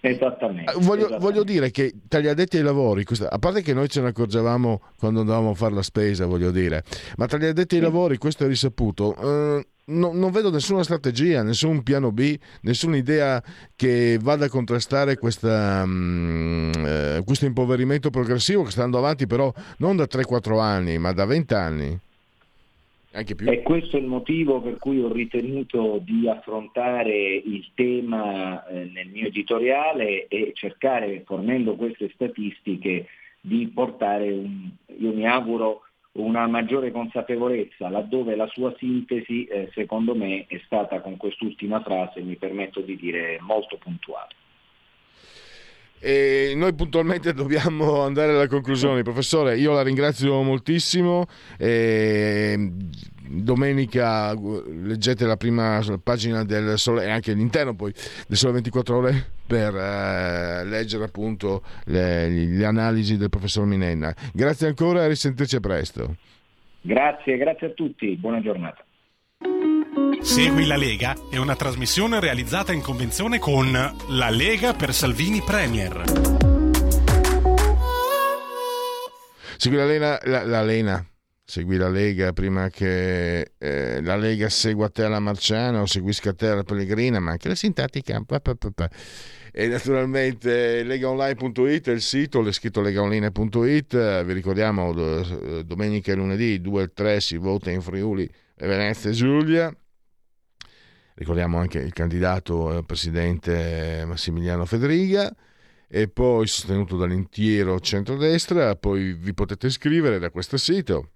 Esattamente. Eh, Voglio, esattamente. voglio dire che tra gli addetti ai lavori, questa- a parte che noi ce ne accorgevamo quando andavamo a fare la spesa, voglio dire, ma tra gli addetti ai lavori, questo è risaputo, eh, no- non vedo nessuna strategia, nessun piano B, nessuna idea che vada a contrastare questa, mm, eh, questo impoverimento progressivo che sta andando avanti però non da 3-4 anni, ma da 20 anni. E questo è il motivo per cui ho ritenuto di affrontare il tema eh, nel mio editoriale e cercare, fornendo queste statistiche, di portare, un, io mi auguro, una maggiore consapevolezza, laddove la sua sintesi, eh, secondo me, è stata con quest'ultima frase, mi permetto di dire, molto puntuale. E noi puntualmente (laughs) dobbiamo andare alla conclusione. Professore, io la ringrazio moltissimo. E domenica leggete la prima pagina del Sole e anche l'interno poi del Sole 24 ore per eh, leggere appunto le, le analisi del professor Minenna. Grazie ancora e risentirci presto. Grazie, grazie a tutti, buona giornata. Segui la Lega è una trasmissione realizzata in convenzione con La Lega per Salvini Premier. Segui la Lena, la, la Lena. Segui la Lega prima che eh, la Lega segua te alla Marciana o seguisca te alla Pellegrina, ma anche la sintattica. pa, pa, pa. E naturalmente legaonline.it è il sito, l'è scritto legaonline.it. Vi ricordiamo do- domenica e lunedì 2 e 3 si vota in Friuli, Venezia e Giulia. Ricordiamo anche il candidato eh, presidente Massimiliano Federiga e poi sostenuto dall'intero centrodestra. Poi vi potete iscrivere da questo sito.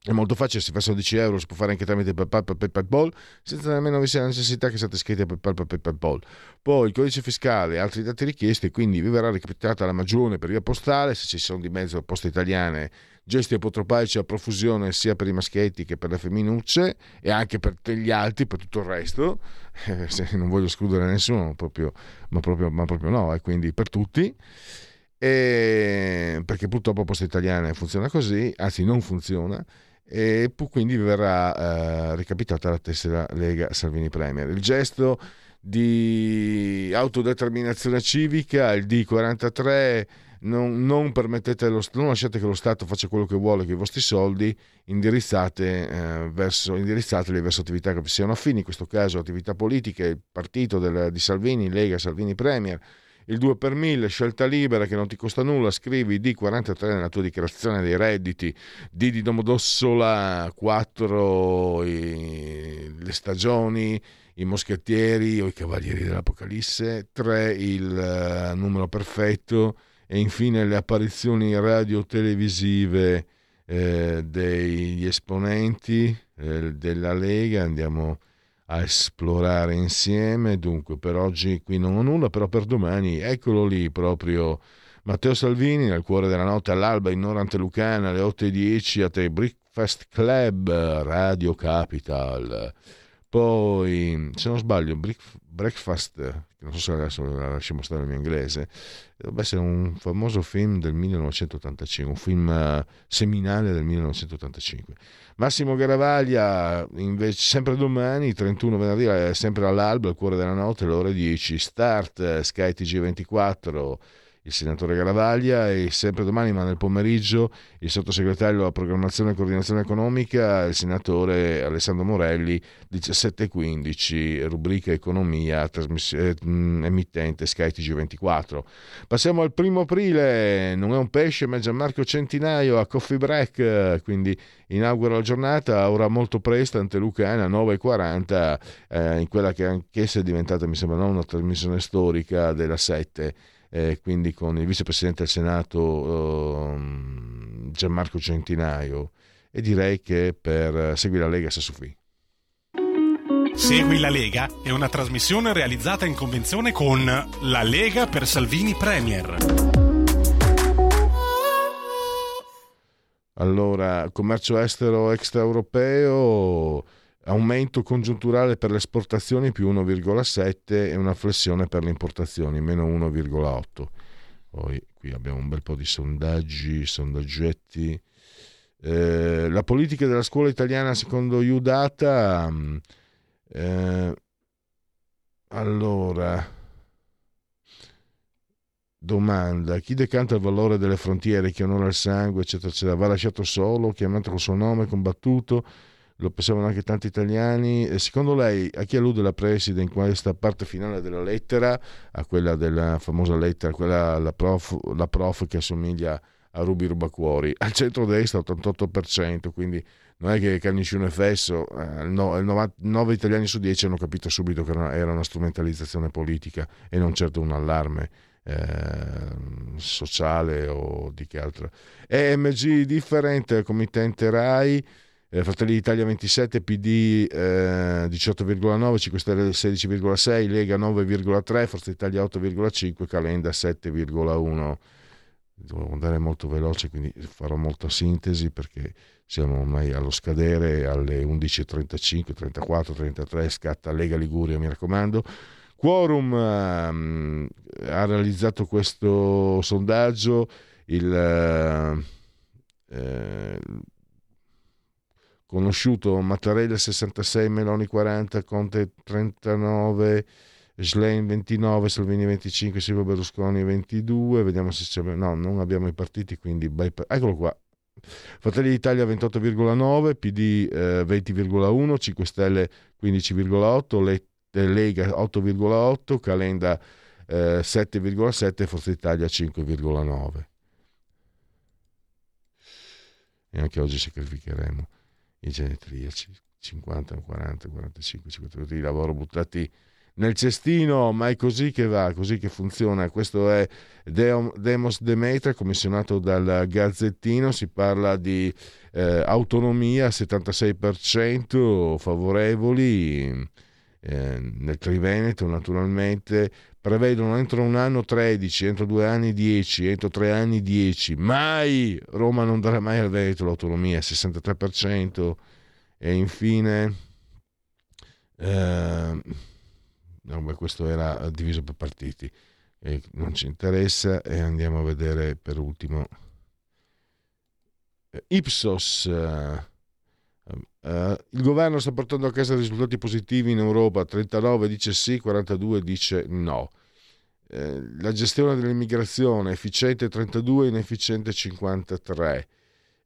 È molto facile, si fa 16 euro, si può fare anche tramite PayPal PayPal, senza nemmeno sia la necessità che siate iscritti a PayPal PayPal. Poi il codice fiscale altri dati richiesti, quindi vi verrà recapitata la magione per via postale, se ci sono di mezzo poste italiane, gesti apotropaici a profusione sia per i maschietti che per le femminucce e anche per gli altri, per tutto il resto. Eh, non voglio escludere nessuno, proprio, ma, proprio, ma proprio no, e quindi per tutti. E perché purtroppo Poste Italiane funziona così, anzi non funziona, e quindi verrà eh, recapitata la tessera Lega Salvini Premier. Il gesto di autodeterminazione civica, il D43, non, non non lasciate che lo Stato faccia quello che vuole con i vostri soldi, indirizzate, eh, verso, indirizzateli verso attività che vi siano affini, in questo caso attività politiche, il partito del- di Salvini, Lega Salvini Premier, il 2 per 1000, scelta libera che non ti costa nulla, scrivi D43 nella tua dichiarazione dei redditi, D di Domodossola, 4 i- le stagioni, i moschettieri o i cavalieri dell'Apocalisse, 3 il eh, numero perfetto e infine le apparizioni radio-televisive eh, degli esponenti eh, della Lega. Andiamo a esplorare insieme. Dunque, per oggi qui non ho nulla, però per domani eccolo lì proprio. Matteo Salvini nel cuore della notte all'alba in Norante Lucana alle 8.10 a te Breakfast Club Radio Capital poi se non sbaglio Break- Breakfast non so se adesso lasciamo stare mio inglese dovrebbe essere un famoso film del 1985 un film eh, seminale del 1985 Massimo Garavaglia invece sempre domani 31 venerdì sempre all'alba al cuore della notte alle ore 10 start eh, Sky TG24 il senatore Garavaglia e sempre domani ma nel pomeriggio il sottosegretario alla programmazione e coordinazione economica il senatore Alessandro Morelli 17.15 rubrica economia eh, emittente Sky TG24 passiamo al primo aprile non è un pesce ma è Gianmarco Centinaio a Coffee Break quindi inaugura la giornata ora molto presto ante Lucana 9.40 eh, in quella che anch'essa è diventata mi sembra no, una trasmissione storica della 7 eh, quindi con il vicepresidente del Senato eh, Gianmarco Centinaio e direi che per Segui la Lega qui. Segui la Lega è una trasmissione realizzata in convenzione con La Lega per Salvini Premier. Allora, commercio estero extraeuropeo, aumento congiunturale per le esportazioni più 1,7 e una flessione per le importazioni meno 1,8. Poi qui abbiamo un bel po' di sondaggi, sondaggetti. Eh, la politica della scuola italiana secondo Udata mm, eh, allora, domanda: chi decanta il valore delle frontiere, chi onora il sangue, eccetera, eccetera, va lasciato solo, chiamato col suo nome, combattuto? Lo pensavano anche tanti italiani. E secondo lei, a chi allude la preside in questa parte finale della lettera, a quella della famosa lettera, quella la prof, la prof che assomiglia a Rubi Rubacuori? Al centro-destra 88%, quindi non è che Canniscione e Fesso, eh, no, 9 italiani su 10 hanno capito subito che era una strumentalizzazione politica e non certo un allarme eh, sociale o di che altro. EMG differente, committente RAI, eh, Fratelli d'Italia 27, PD eh, 18,9, 5 Stelle 16,6, Lega 9,3, Forza Italia 8,5, Calenda 7,1. Devo andare molto veloce, quindi farò molta sintesi perché siamo ormai allo scadere alle 11.35, 34, 33, scatta Lega Liguria, mi raccomando. Quorum um, ha realizzato questo sondaggio, il eh, conosciuto Mattarella 66, Meloni 40, Conte 39, Schlein 29, Salvini 25, Silvio Berlusconi 22, vediamo se c'è... No, non abbiamo i partiti, quindi... Eccolo qua, Fratelli d'Italia 28,9, PD eh, 20,1, 5 Stelle 15,8, eh, Lega 8,8, Calenda eh, 7,7, Forza Italia 5,9. E anche oggi sacrificheremo i genetriaci 50, 40, 45, 50 di lavoro buttati nel cestino, ma è così che va, così che funziona. Questo è Demos Demetra, commissionato dal Gazzettino, si parla di eh, autonomia, 76% favorevoli eh, nel Triveneto naturalmente, prevedono entro un anno 13, entro due anni 10, entro tre anni 10, mai! Roma non darà mai al Veneto l'autonomia, 63% e infine... Eh, no, beh, questo era diviso per partiti. E non ci interessa e andiamo a vedere per ultimo eh, Ipsos uh, uh, il governo sta portando a casa risultati positivi in Europa. 39 dice sì 42 dice no. Uh, la gestione dell'immigrazione efficiente 32 inefficiente 53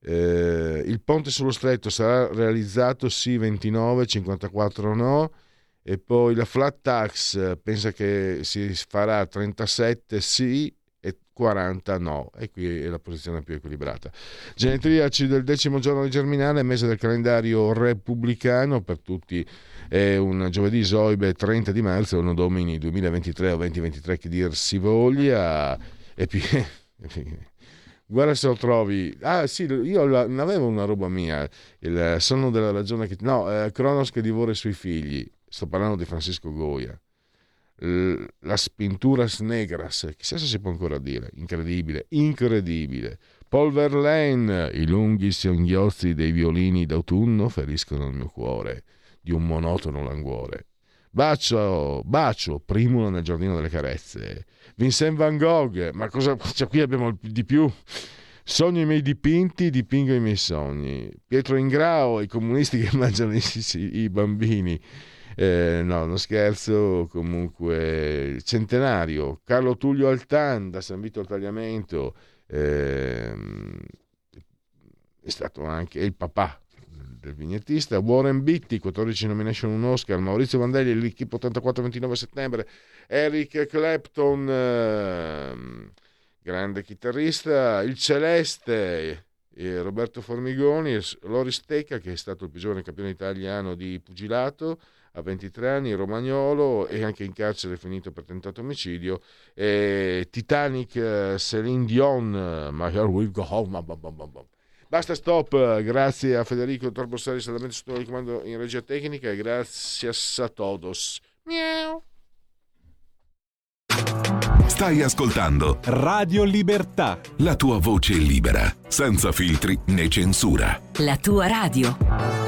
il ponte sullo stretto sarà realizzato sì 29 54 no. E poi la flat tax pensa che si farà 37 sì 40 no e qui è la posizione più equilibrata genetriaci del decimo giorno di Germinale mese del calendario repubblicano per tutti è un giovedì Zoibe 30 di marzo un domini 2023 o 2023 che dir si voglia e più (laughs) guarda se lo trovi. Ah, sì, io non avevo una roba mia. Il sonno della ragione che. No, eh, Cronos che divora i suoi figli sto parlando di Francisco Goya, Las Pinturas Negras, chissà se si può ancora dire, incredibile, incredibile. Paul Verlaine, i lunghi singhiozzi dei violini d'autunno feriscono il mio cuore di un monotono languore. Bacio, bacio, primulo nel giardino delle carezze. Vincent Van Gogh, ma cosa cioè, qui abbiamo di più? Sogno i miei dipinti, dipingo i miei sogni. Pietro Ingrao, i comunisti che (laughs) mangiano i, i bambini. Eh, no, non scherzo, comunque centenario. Carlo Tullio Altan da San Vito al Tagliamento eh, è stato anche il papà del vignettista. Warren Beatty, 14 nomination un Oscar. Maurizio Vandelli, l'equipe 84-29 settembre. Eric Clapton, eh, grande chitarrista. Il Celeste. Roberto Formigoni, Loris Tecca che è stato il più giovane campione italiano di pugilato, a 23 anni, romagnolo e anche in carcere finito per tentato omicidio. E Titanic, eh, Celine Dion, My Here We Go Home. Basta stop, grazie a Federico Torbossari, solamente sotto il comando in regia tecnica e grazie a todos. Miau. Stai ascoltando Radio Libertà. la tua voce libera, senza filtri né censura. La tua radio.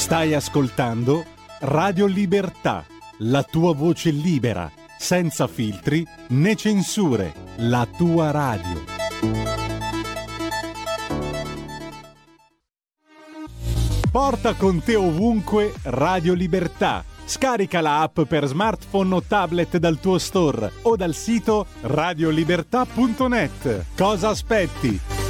Stai ascoltando Radio Libertà, la tua voce libera, senza filtri né censure, la tua radio. Porta con te ovunque Radio Libertà. Scarica la app per smartphone o tablet dal tuo store o dal sito radiolibertà.net. Cosa aspetti?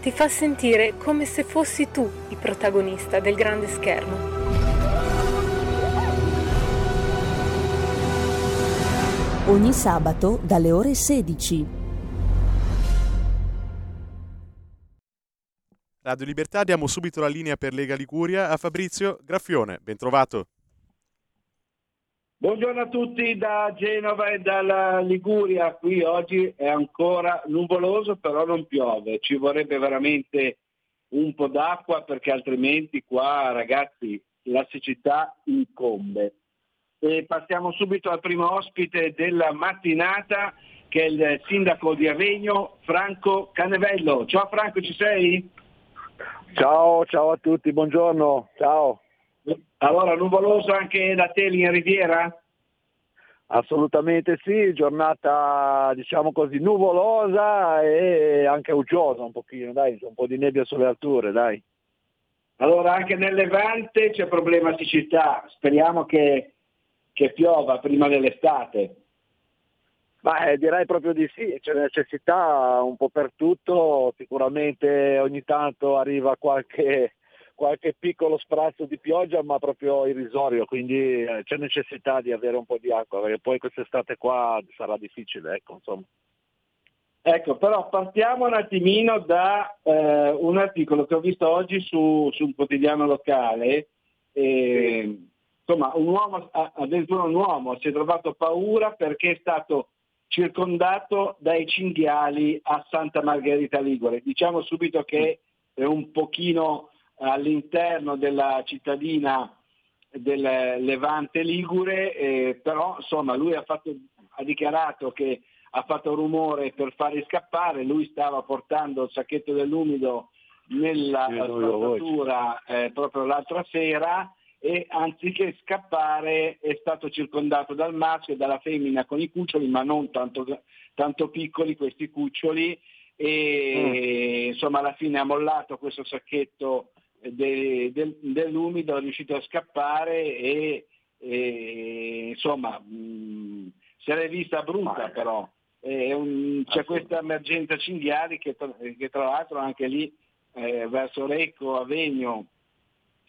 ti fa sentire come se fossi tu il protagonista del grande schermo. Ogni sabato dalle ore 16. Radio Libertà diamo subito la linea per Lega Liguria a Fabrizio Graffione. Bentrovato. Buongiorno a tutti da Genova e dalla Liguria. Qui oggi è ancora nuvoloso, però non piove. Ci vorrebbe veramente un po' d'acqua perché altrimenti qua, ragazzi, la siccità incombe. E passiamo subito al primo ospite della mattinata che è il sindaco di Avegno, Franco Canevello. Ciao Franco, ci sei? Ciao, ciao a tutti, buongiorno, ciao. Allora, nuvoloso anche da te lì in Riviera? Assolutamente sì, giornata diciamo così nuvolosa e anche uggiosa un pochino, dai, un po' di nebbia sulle alture, dai. Allora anche nel Levante c'è problema siccità, speriamo che, che piova prima dell'estate. Ma eh, direi proprio di sì, c'è necessità un po' per tutto, sicuramente ogni tanto arriva qualche, qualche piccolo sprazzo di pioggia, ma proprio irrisorio, quindi eh, c'è necessità di avere un po' di acqua, perché poi quest'estate qua sarà difficile, ecco, insomma. Ecco, però partiamo un attimino da eh, un articolo che ho visto oggi su, su un quotidiano locale. E, insomma, un uomo, addirittura un uomo si è trovato paura perché è stato circondato dai cinghiali a Santa Margherita Ligure. Diciamo subito che è un pochino all'interno della cittadina del Levante Ligure, eh, però insomma lui ha, fatto, ha dichiarato che ha fatto rumore per farli scappare, lui stava portando il sacchetto dell'umido nella spazzatura eh, proprio l'altra sera e anziché scappare è stato circondato dal maschio e dalla femmina con i cuccioli, ma non tanto, tanto piccoli questi cuccioli e mm. insomma alla fine ha mollato questo sacchetto de, de, dell'umido, è riuscito a scappare e, e insomma mh, mm, se l'è vista brutta però. Un, c'è questa emergenza cinghiali che, che, tra l'altro anche lì eh, verso Recco, Avegno,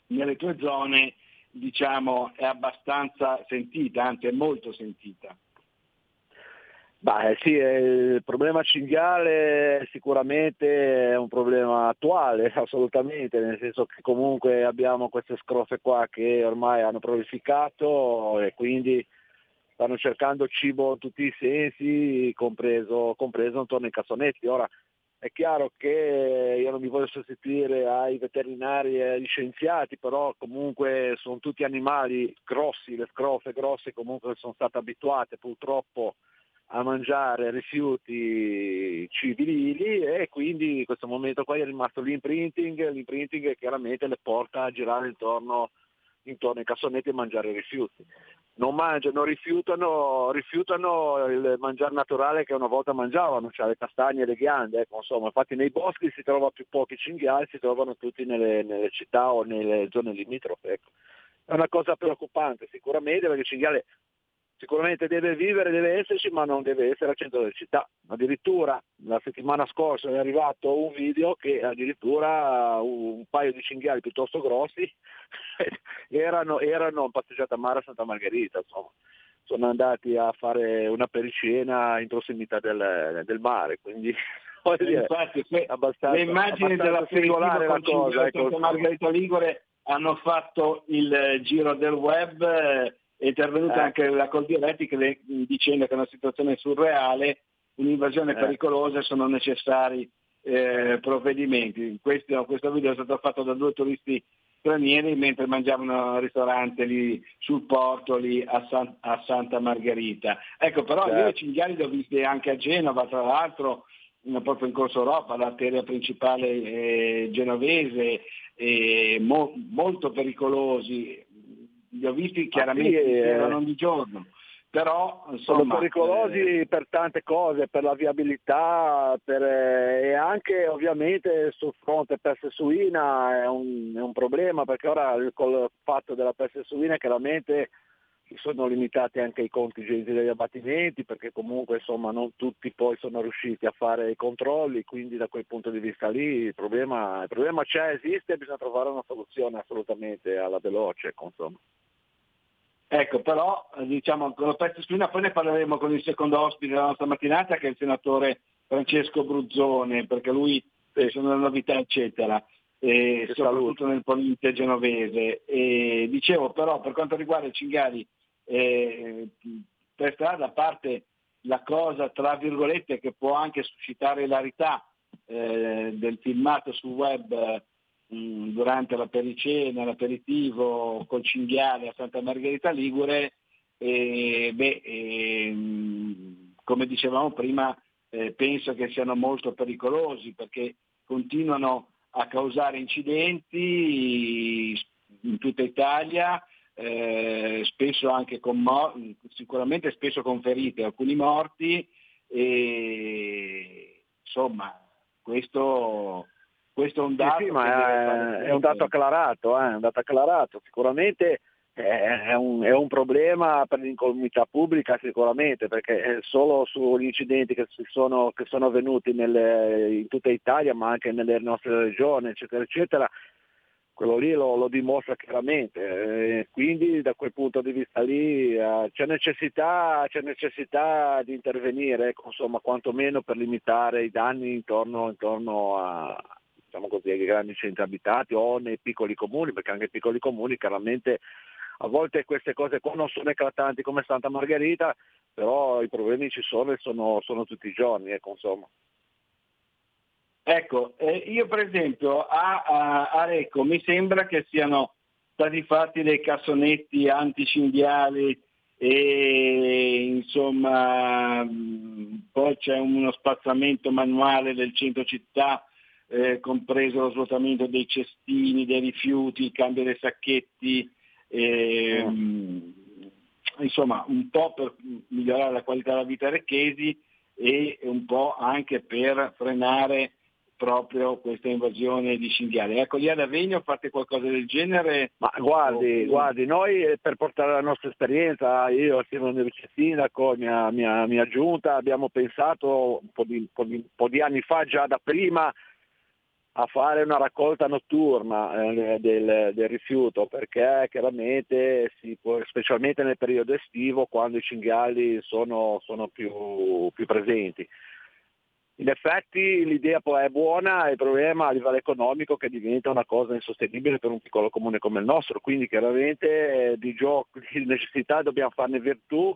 nelle tue zone diciamo, è abbastanza sentita, anzi è molto sentita. Beh, sì, il problema cinghiale sicuramente è un problema attuale, (laughs) assolutamente, nel senso che comunque abbiamo queste scrofe qua che ormai hanno prolificato e quindi stanno cercando cibo in tutti i sensi, compreso, compreso intorno ai cassonetti. Ora, è chiaro che io non mi voglio sostituire ai veterinari e agli scienziati, però comunque sono tutti animali grossi, le scrofe grosse comunque sono state abituate purtroppo a mangiare rifiuti civili e quindi in questo momento qua è rimasto l'imprinting, l'imprinting chiaramente le porta a girare intorno, intorno ai cassonetti e mangiare rifiuti non mangiano, rifiutano, rifiutano, il mangiare naturale che una volta mangiavano, cioè le castagne e le ghiande, ecco, insomma, infatti nei boschi si trova più pochi cinghiali, si trovano tutti nelle, nelle città o nelle zone limitrofe. Ecco. È una cosa preoccupante sicuramente perché il cinghiale sicuramente deve vivere, deve esserci, ma non deve essere al centro della città. Addirittura la settimana scorsa è arrivato un video che addirittura un paio di cinghiali piuttosto grossi (laughs) erano, erano in passeggiata a mare a Santa Margherita, insomma. sono andati a fare una pericena in prossimità del, del mare, quindi (laughs) dire, Infatti, abbastanza, le immagini della singolare la cosa. Ecco. Margherita Ligure hanno fatto il giro del web eh, è intervenuta eh. anche la Coldiretti dicendo che è una situazione surreale, un'invasione eh. pericolosa e sono necessari eh, provvedimenti. Questo, questo, video è stato fatto da due turisti stranieri mentre mangiavano al ristorante lì sul porto lì a, San, a Santa Margherita. Ecco, però certo. io i cinghiali li ho visti anche a Genova, tra l'altro proprio in corso Europa, l'arteria principale eh, genovese, eh, mo, molto pericolosi, li ho visti chiaramente ah, sì, erano di giorno. Però, insomma, sono pericolosi eh... per tante cose, per la viabilità per, eh, e anche ovviamente sul fronte peste suina è un, è un problema perché ora col fatto della peste suina chiaramente sono limitati anche i contingenti degli abbattimenti perché comunque insomma non tutti poi sono riusciti a fare i controlli, quindi da quel punto di vista lì il problema, il problema c'è, esiste e bisogna trovare una soluzione assolutamente alla veloce. Insomma. Ecco, però diciamo con la peste suina poi ne parleremo con il secondo ospite della nostra mattinata che è il senatore Francesco Bruzzone, perché lui eh, sono le novità eccetera, eh, soprattutto nel Polite genovese. E, dicevo però per quanto riguarda i cinghiali eh, per strada, a parte la cosa tra virgolette che può anche suscitare l'arità eh, del filmato sul web mh, durante la pericena, l'aperitivo col cinghiale a Santa Margherita Ligure, e, beh, e, come dicevamo prima, eh, penso che siano molto pericolosi perché continuano a causare incidenti in tutta Italia, eh, spesso anche con morti, sicuramente spesso con ferite, alcuni morti e insomma questo, questo è un dato. Sì, sì ma è, è, un dato acclarato, eh, un dato acclarato. Sicuramente è un, è un, problema per l'incolumità pubblica sicuramente, perché solo sugli incidenti che sono, che sono avvenuti nelle, in tutta Italia, ma anche nelle nostre regioni, eccetera, eccetera, quello lì lo, lo dimostra chiaramente. Eh, quindi da quel punto di vista lì eh, c'è, necessità, c'è, necessità, di intervenire, ecco, insomma, quantomeno per limitare i danni intorno, intorno a, diciamo così, ai grandi centri abitati o nei piccoli comuni, perché anche i piccoli comuni chiaramente a volte queste cose qua non sono eclatanti come Santa Margherita, però i problemi ci sono e sono, sono tutti i giorni, ecco, insomma. Ecco, eh, io per esempio a, a, a, Recco mi sembra che siano stati fatti dei cassonetti anticinghiali e insomma poi c'è uno spazzamento manuale del centro città, eh, compreso lo svuotamento dei cestini, dei rifiuti, il cambio dei sacchetti, e, mh, insomma un po' per migliorare la qualità della vita ai recchesi e un po' anche per frenare proprio questa invasione di cinghiali. Ecco, lì ad Avegno fate qualcosa del genere? Ma guardi, guardi, noi eh, per portare la nostra esperienza, io assieme al vice sindaco, mia, mia, mia giunta, abbiamo pensato un po, di, un, po di, un po' di anni fa, già da prima, a fare una raccolta notturna eh, del, del, rifiuto perché chiaramente può, specialmente nel periodo estivo quando i cinghiali sono, sono più, più, presenti. In effetti l'idea è buona, il problema a livello economico che diventa una cosa insostenibile per un piccolo comune come il nostro, quindi chiaramente eh, di, gioco, (laughs) di necessità dobbiamo farne virtù,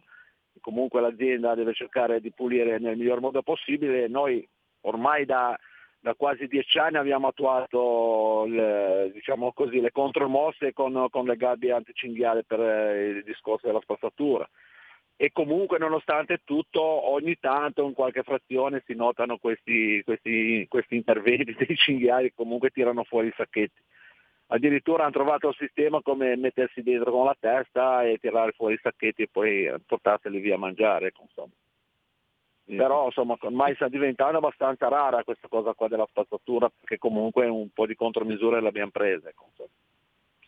comunque l'azienda deve cercare di pulire nel miglior modo possibile, noi ormai da da quasi dieci anni abbiamo attuato le, diciamo così, le contromosse con, con, le gabbie anticinghiali per eh, il discorso della spazzatura. E comunque nonostante tutto ogni tanto in qualche frazione si notano questi, questi, questi interventi (laughs) dei cinghiali che comunque tirano fuori i sacchetti. Addirittura hanno trovato il sistema come mettersi dentro con la testa e tirare fuori i sacchetti e poi portarseli via a mangiare. Insomma. Però insomma ormai sta diventando abbastanza rara questa cosa qua della spazzatura perché comunque un po' di contromisure le abbiamo prese. Ecco,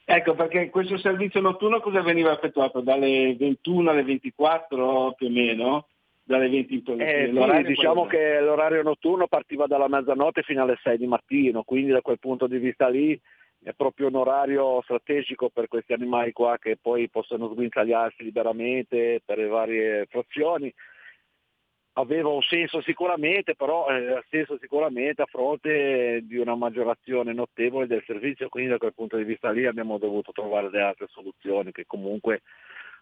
ecco perché questo servizio notturno cosa veniva effettuato? Dalle 21 alle 24 più o meno? Dalle 20 in poi. Eh, sì, diciamo che l'orario notturno partiva dalla mezzanotte fino alle 6 di mattino, quindi da quel punto di vista lì è proprio un orario strategico per questi animali qua che poi possono sguinzagliarsi liberamente per le varie frazioni aveva un senso sicuramente, però eh, ha senso sicuramente a fronte di una maggiorazione notevole del servizio, quindi da quel punto di vista lì abbiamo dovuto trovare delle altre soluzioni che comunque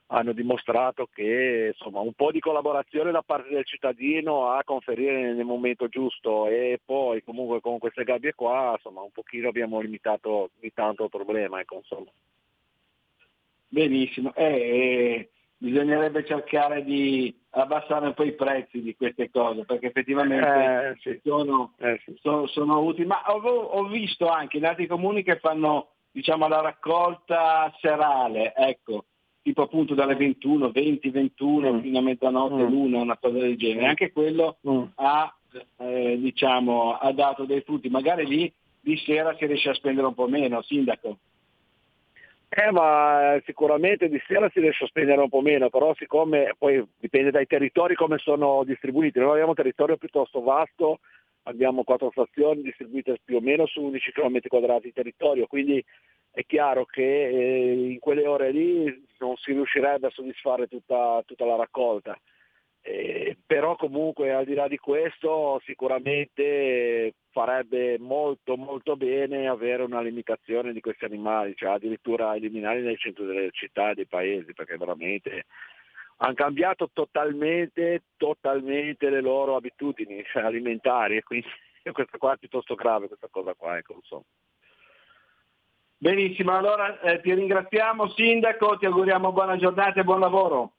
hanno dimostrato che insomma, un po' di collaborazione da parte del cittadino a conferire nel momento giusto e poi comunque con queste gabbie qua insomma, un pochino abbiamo limitato, limitato il problema. Ecco, Benissimo. Eh, bisognerebbe cercare di abbassare un po' i prezzi di queste cose perché effettivamente eh, sì. sono, eh, sì. sono, sono, utili. Ma ho, ho, visto anche in altri comuni che fanno diciamo, la raccolta serale, ecco, tipo appunto dalle 21, 20, 21 mm. fino a mezzanotte, mm. l'una, una cosa del genere. Anche quello mm. ha, eh, diciamo, ha dato dei frutti. Magari lì di sera si riesce a spendere un po' meno, sindaco. Eh, ma sicuramente di sera si riesce a spendere un po' meno, però siccome poi dipende dai territori come sono distribuiti, noi abbiamo un territorio piuttosto vasto, abbiamo quattro frazioni distribuite più o meno su 11 km quadrati di territorio, quindi è chiaro che eh, in quelle ore lì non si riuscirebbe a soddisfare tutta, tutta la raccolta. Eh, però comunque al di là di questo sicuramente farebbe molto molto bene avere una limitazione di questi animali, cioè addirittura eliminarli nel centro delle città e dei paesi, perché veramente hanno cambiato totalmente, totalmente le loro abitudini cioè, alimentari e quindi (laughs) questa qua è piuttosto grave questa cosa qua, ecco, insomma. Benissimo, allora eh, ti ringraziamo Sindaco, ti auguriamo buona giornata e buon lavoro.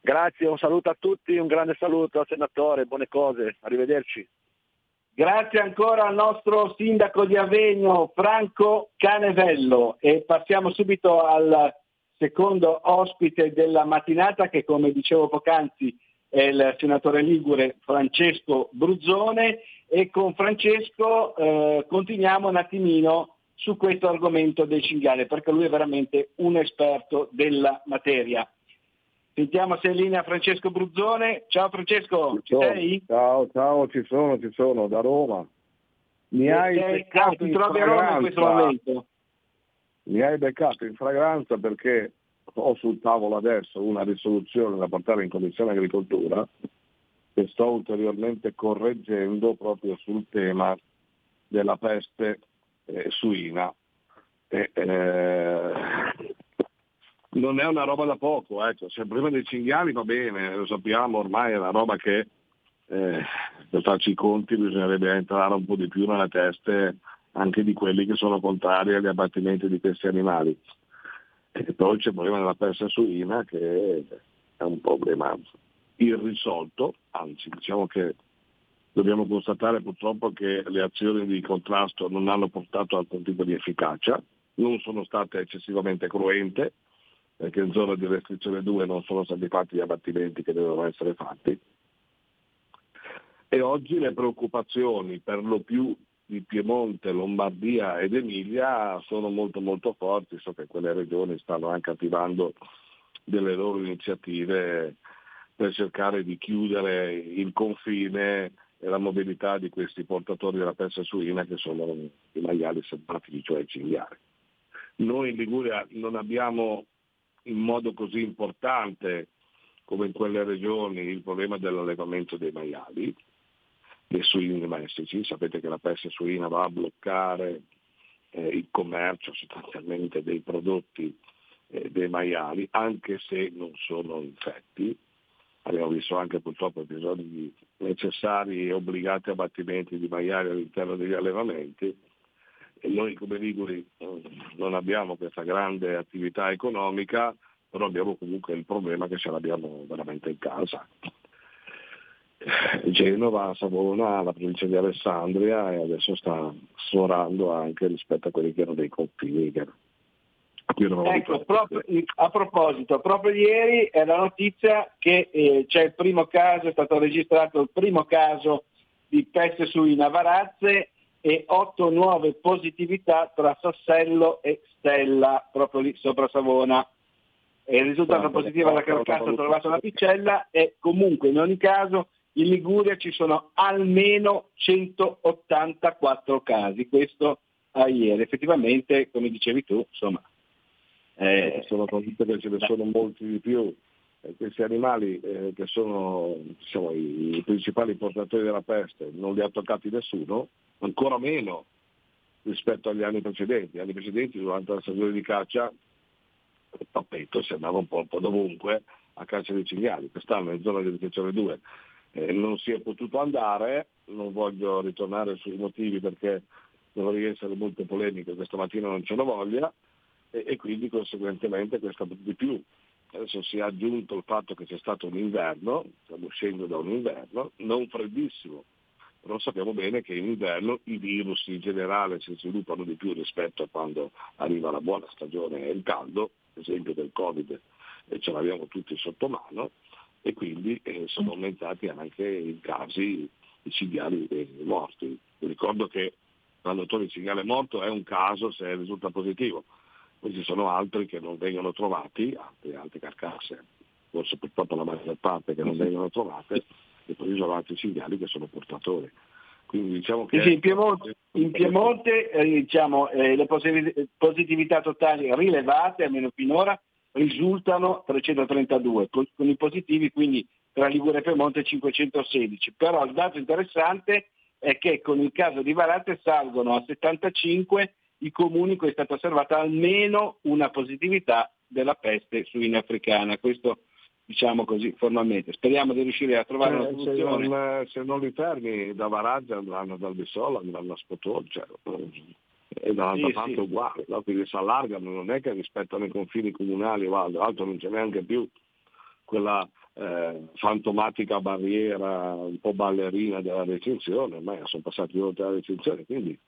Grazie, un saluto a tutti, un grande saluto al senatore, buone cose, arrivederci. Grazie ancora al nostro sindaco di Avegno, Franco Canevello, e passiamo subito al secondo ospite della mattinata che come dicevo poc'anzi è il senatore Ligure Francesco Bruzzone e con Francesco eh, continuiamo un attimino su questo argomento del cinghiale perché lui è veramente un esperto della materia. Sentiamo se è in linea Francesco Bruzzone. Ciao Francesco, ci sei? Ciao, ciao, ci sono, ci sono, da Roma. Mi e hai sei, beccato ti trovi a Roma in questo momento? Mi hai beccato in fragranza perché ho sul tavolo adesso una risoluzione da portare in Commissione Agricoltura che sto ulteriormente correggendo proprio sul tema della peste eh, suina. E, eh, non è una roba da poco, ecco. se il problema dei cinghiali va bene, lo sappiamo ormai, è una roba che eh, per farci i conti bisognerebbe entrare un po' di più nelle teste anche di quelli che sono contrari agli abbattimenti di questi animali. E poi c'è il problema della peste suina che è un problema irrisolto, anzi diciamo che dobbiamo constatare purtroppo che le azioni di contrasto non hanno portato alcun tipo di efficacia non sono state eccessivamente cruente, perché in zona di restrizione 2 non sono stati fatti gli abbattimenti che dovevano essere fatti. E oggi le preoccupazioni per lo più di Piemonte, Lombardia ed Emilia sono molto molto forti, so che quelle regioni stanno anche attivando delle loro iniziative per cercare di chiudere il confine e la mobilità di questi portatori della peste suina che sono i maiali selvatici, cioè i cinghiali. Noi in Liguria non abbiamo in modo così importante come in quelle regioni il problema dell'allevamento dei maiali, dei suini domestici. Sapete che la peste suina va a bloccare eh, il commercio sostanzialmente dei prodotti eh, dei maiali, anche se non sono infetti. Abbiamo visto anche purtroppo episodi di necessari e obbligati abbattimenti di maiali all'interno degli allevamenti. E noi come Liguri eh, non abbiamo questa grande attività economica, però abbiamo comunque il problema che ce l'abbiamo veramente in casa. Genova, Savona, la provincia di Alessandria e adesso sta sforando anche rispetto a quelli che erano dei confini. Ecco, proprio, a proposito, proprio ieri è la notizia che eh, c'è il primo caso, è stato registrato il primo caso di peste suina Varazze e otto nuove positività tra Sassello e Stella, proprio lì sopra Savona. Il risultato positivo alla carcassa trovata la picella e comunque in ogni caso in Liguria ci sono almeno 184 casi, questo a ieri. Effettivamente, come dicevi tu, insomma... Eh, sono convinto che ce ne sono molti di più. Eh, questi animali eh, che sono diciamo, i, i principali portatori della peste non li ha toccati nessuno, ancora meno rispetto agli anni precedenti. Gli anni precedenti durante la stagione di caccia il tappeto si andava un po', un po' dovunque a caccia dei cinghiali. Quest'anno in zona di educazione 2 eh, non si è potuto andare, non voglio ritornare sui motivi perché dovrei essere molto polemico, questa mattina non ce la voglia e, e quindi conseguentemente questo di più. Adesso si è aggiunto il fatto che c'è stato un inverno, stiamo uscendo da un inverno, non freddissimo, però sappiamo bene che in inverno i virus in generale si sviluppano di più rispetto a quando arriva la buona stagione e il caldo, esempio del Covid, e ce l'abbiamo tutti sotto mano, e quindi eh, sono aumentati anche i casi di cinghiali eh, morti. Vi ricordo che l'andatore di cinghiale morto è un caso se risulta positivo, poi ci sono altri che non vengono trovati, altre, altre carcasse, forse purtroppo la maggior parte che non vengono trovate, e poi ci sono altri cinghiali che sono portatori. Quindi diciamo che... Sì, sì, in Piemonte, in Piemonte eh, diciamo, eh, le positività totali rilevate, almeno finora, risultano 332, con, con i positivi quindi tra Ligure e Piemonte 516. Però il dato interessante è che con il caso di Varate salgono a 75 i comuni in cui è stata osservata almeno una positività della peste suina africana. Questo diciamo così formalmente. Speriamo di riuscire a trovare eh, una soluzione. Se non, se non li fermi da Varazza andranno dal Bissola, andranno a Spotol, cioè, e dall'altra sì, parte sì. uguale, no? quindi si allargano, non è che rispettano i confini comunali o altro, altro non c'è neanche più quella eh, fantomatica barriera un po' ballerina della recinzione, ormai sono passati oltre la recinzione, quindi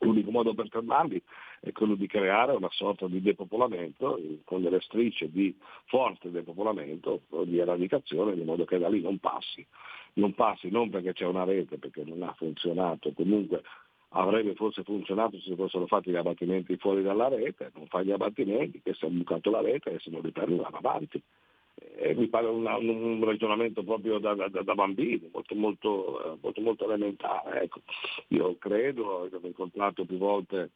l'unico modo per fermarli è quello di creare una sorta di depopolamento con delle strisce di forte depopolamento o di eradicazione in modo che da lì non passi. Non passi non perché c'è una rete, perché non ha funzionato, comunque avrebbe forse funzionato se fossero fatti gli abbattimenti fuori dalla rete, non fai gli abbattimenti, che si è bucato la rete e se non li perdi vanno avanti. E mi pare un, un ragionamento proprio da, da, da bambino, molto, molto, eh, molto, molto elementare. Ecco. Io credo, ho incontrato più volte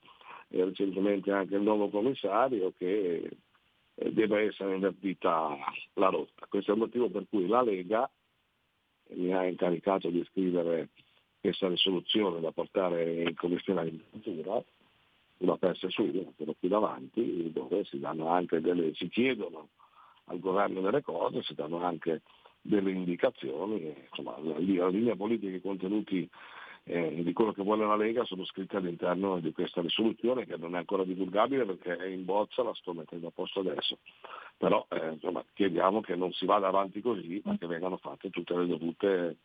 e recentemente anche il nuovo commissario, che eh, deve essere invertita la rotta. Questo è il motivo per cui la Lega mi ha incaricato di scrivere questa risoluzione da portare in commissione agricoltura, una persa suina, quello qui davanti, dove si, delle, si chiedono al governo delle cose, si danno anche delle indicazioni, insomma la linea politica e i contenuti eh, di quello che vuole la Lega sono scritti all'interno di questa risoluzione che non è ancora divulgabile perché è in bozza, la sto mettendo a posto adesso. Però eh, insomma, chiediamo che non si vada avanti così, ma che vengano fatte tutte le dovute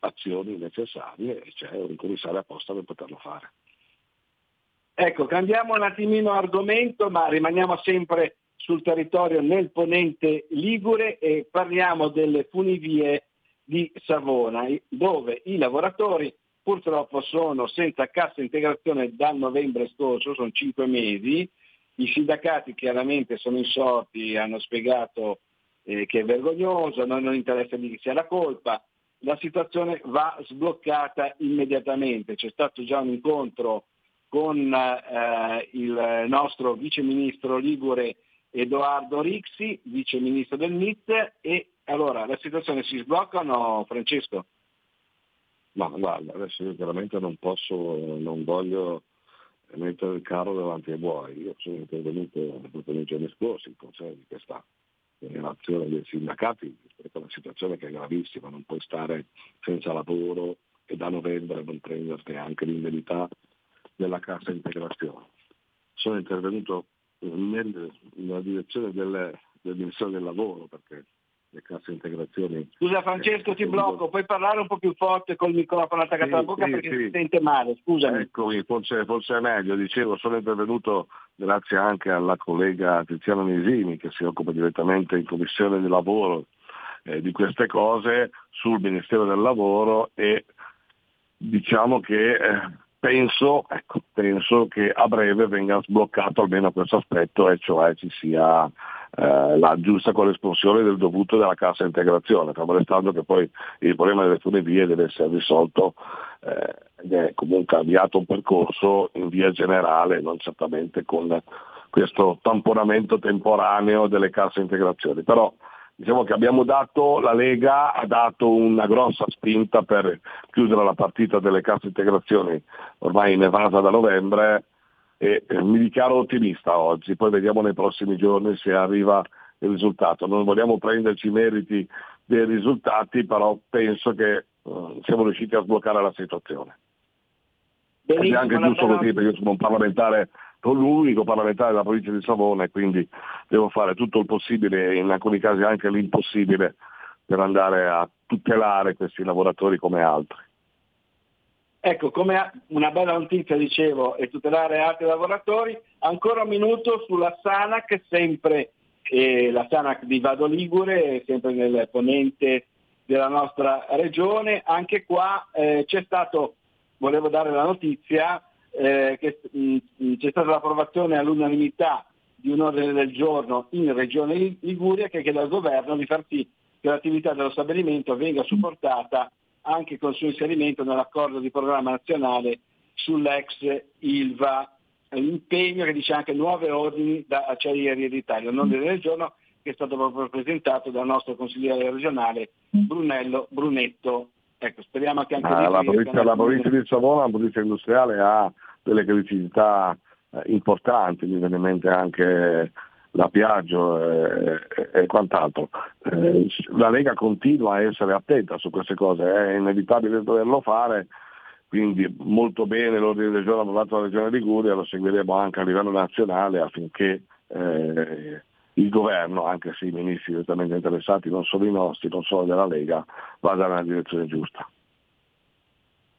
azioni necessarie e c'è un commissario apposta per poterlo fare. Ecco, cambiamo un attimino argomento, ma rimaniamo sempre sul territorio nel ponente Ligure e parliamo delle funivie di Savona, dove i lavoratori purtroppo sono senza cassa integrazione dal novembre scorso, sono cinque mesi. I sindacati chiaramente sono insorti, hanno spiegato eh, che è vergognoso, a noi non interessa di chi sia la colpa, la situazione va sbloccata immediatamente. C'è stato già un incontro con eh, il nostro vice ministro Ligure Edoardo Rixi, vice ministro del MIT, e allora la situazione si sblocca o no Francesco? Ma guarda, adesso io chiaramente non posso, non voglio mettere il carro davanti ai buoi. Io sono intervenuto proprio nei giorni scorsi in conseguenza di questa relazione dei sindacati rispetto a una situazione che è gravissima, non puoi stare senza lavoro e da novembre non prenderti anche l'indennità della cassa integrazione. Sono intervenuto nella direzione del, del Ministero del Lavoro perché le casse integrazioni. Scusa Francesco ti blocco, puoi parlare un po' più forte col microfono attaccato sì, alla bocca sì, perché sì. si sente male, scusami. Eccomi, forse, forse, è meglio, dicevo, sono intervenuto grazie anche alla collega Tiziana Nisini che si occupa direttamente in commissione di lavoro eh, di queste cose sul Ministero del Lavoro e diciamo che eh, penso, ecco, penso, che a breve venga sbloccato almeno questo aspetto e cioè ci sia eh, la giusta corrispondenza del dovuto della cassa integrazione, fermo restando che poi il problema delle funivie deve essere risolto eh, è comunque avviato un percorso in via generale, non certamente con questo tamponamento temporaneo delle casse integrazioni. Però diciamo che abbiamo dato, la Lega ha dato una grossa spinta per chiudere la partita delle casse integrazioni ormai in evasa da novembre e eh, mi dichiaro ottimista oggi, poi vediamo nei prossimi giorni se arriva il risultato. Non vogliamo prenderci i meriti dei risultati, però penso che uh, siamo riusciti a sbloccare la situazione. Benissimo, è anche giusto così perché io sono un parlamentare l'unico parlamentare della provincia di Savona e quindi devo fare tutto il possibile e in alcuni casi anche l'impossibile per andare a tutelare questi lavoratori come altri. Ecco, come una bella notizia dicevo, e tutelare altri lavoratori, ancora un minuto sulla Sanac, sempre eh, la Sanac di Vado Ligure, sempre nel ponente della nostra regione, anche qua eh, c'è stato, volevo dare la notizia, eh, che c'è stata l'approvazione all'unanimità di un ordine del giorno in Regione Liguria che chiede al governo di far sì che l'attività dello stabilimento venga supportata anche col suo inserimento nell'accordo di programma nazionale sull'ex ILVA, l'impegno che dice anche nuove ordini da Acciaierie d'Italia, un ordine del giorno che è stato proprio presentato dal nostro consigliere regionale Brunello Brunetto Ecco, speriamo che anche ah, la, provincia, la provincia di Savona, la provincia industriale, ha delle criticità eh, importanti, mi viene in mente anche la Piaggio e, e, e quant'altro. Eh, la Lega continua a essere attenta su queste cose, è inevitabile doverlo fare, quindi molto bene l'ordine del giorno approvato dalla Regione Liguria, lo seguiremo anche a livello nazionale affinché eh, il governo, anche se i ministri direttamente interessati, non solo i nostri, non solo della Lega, vada nella direzione giusta.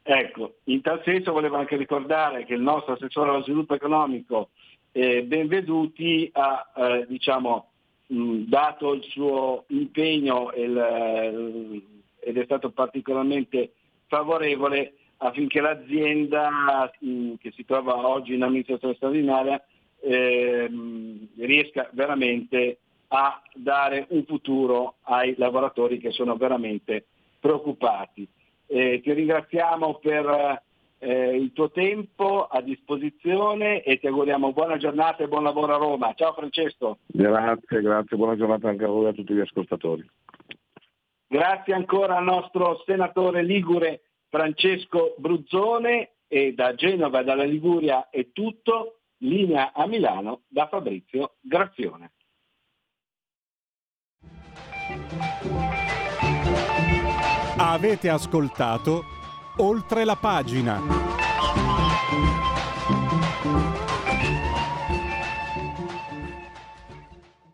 Ecco, in tal senso volevo anche ricordare che il nostro assessore allo sviluppo economico eh, Benveduti ha eh, diciamo, mh, dato il suo impegno il, eh, ed è stato particolarmente favorevole affinché l'azienda mh, che si trova oggi in amministrazione straordinaria ehm, riesca veramente a dare un futuro ai lavoratori che sono veramente preoccupati. Eh, ti ringraziamo per eh, il tuo tempo a disposizione e ti auguriamo buona giornata e buon lavoro a Roma. Ciao Francesco. Grazie, grazie, buona giornata anche a voi e a tutti gli ascoltatori. Grazie ancora al nostro senatore Ligure Francesco Bruzzone e da Genova e dalla Liguria è tutto linea a Milano da Fabrizio Grazione. Avete ascoltato oltre la pagina.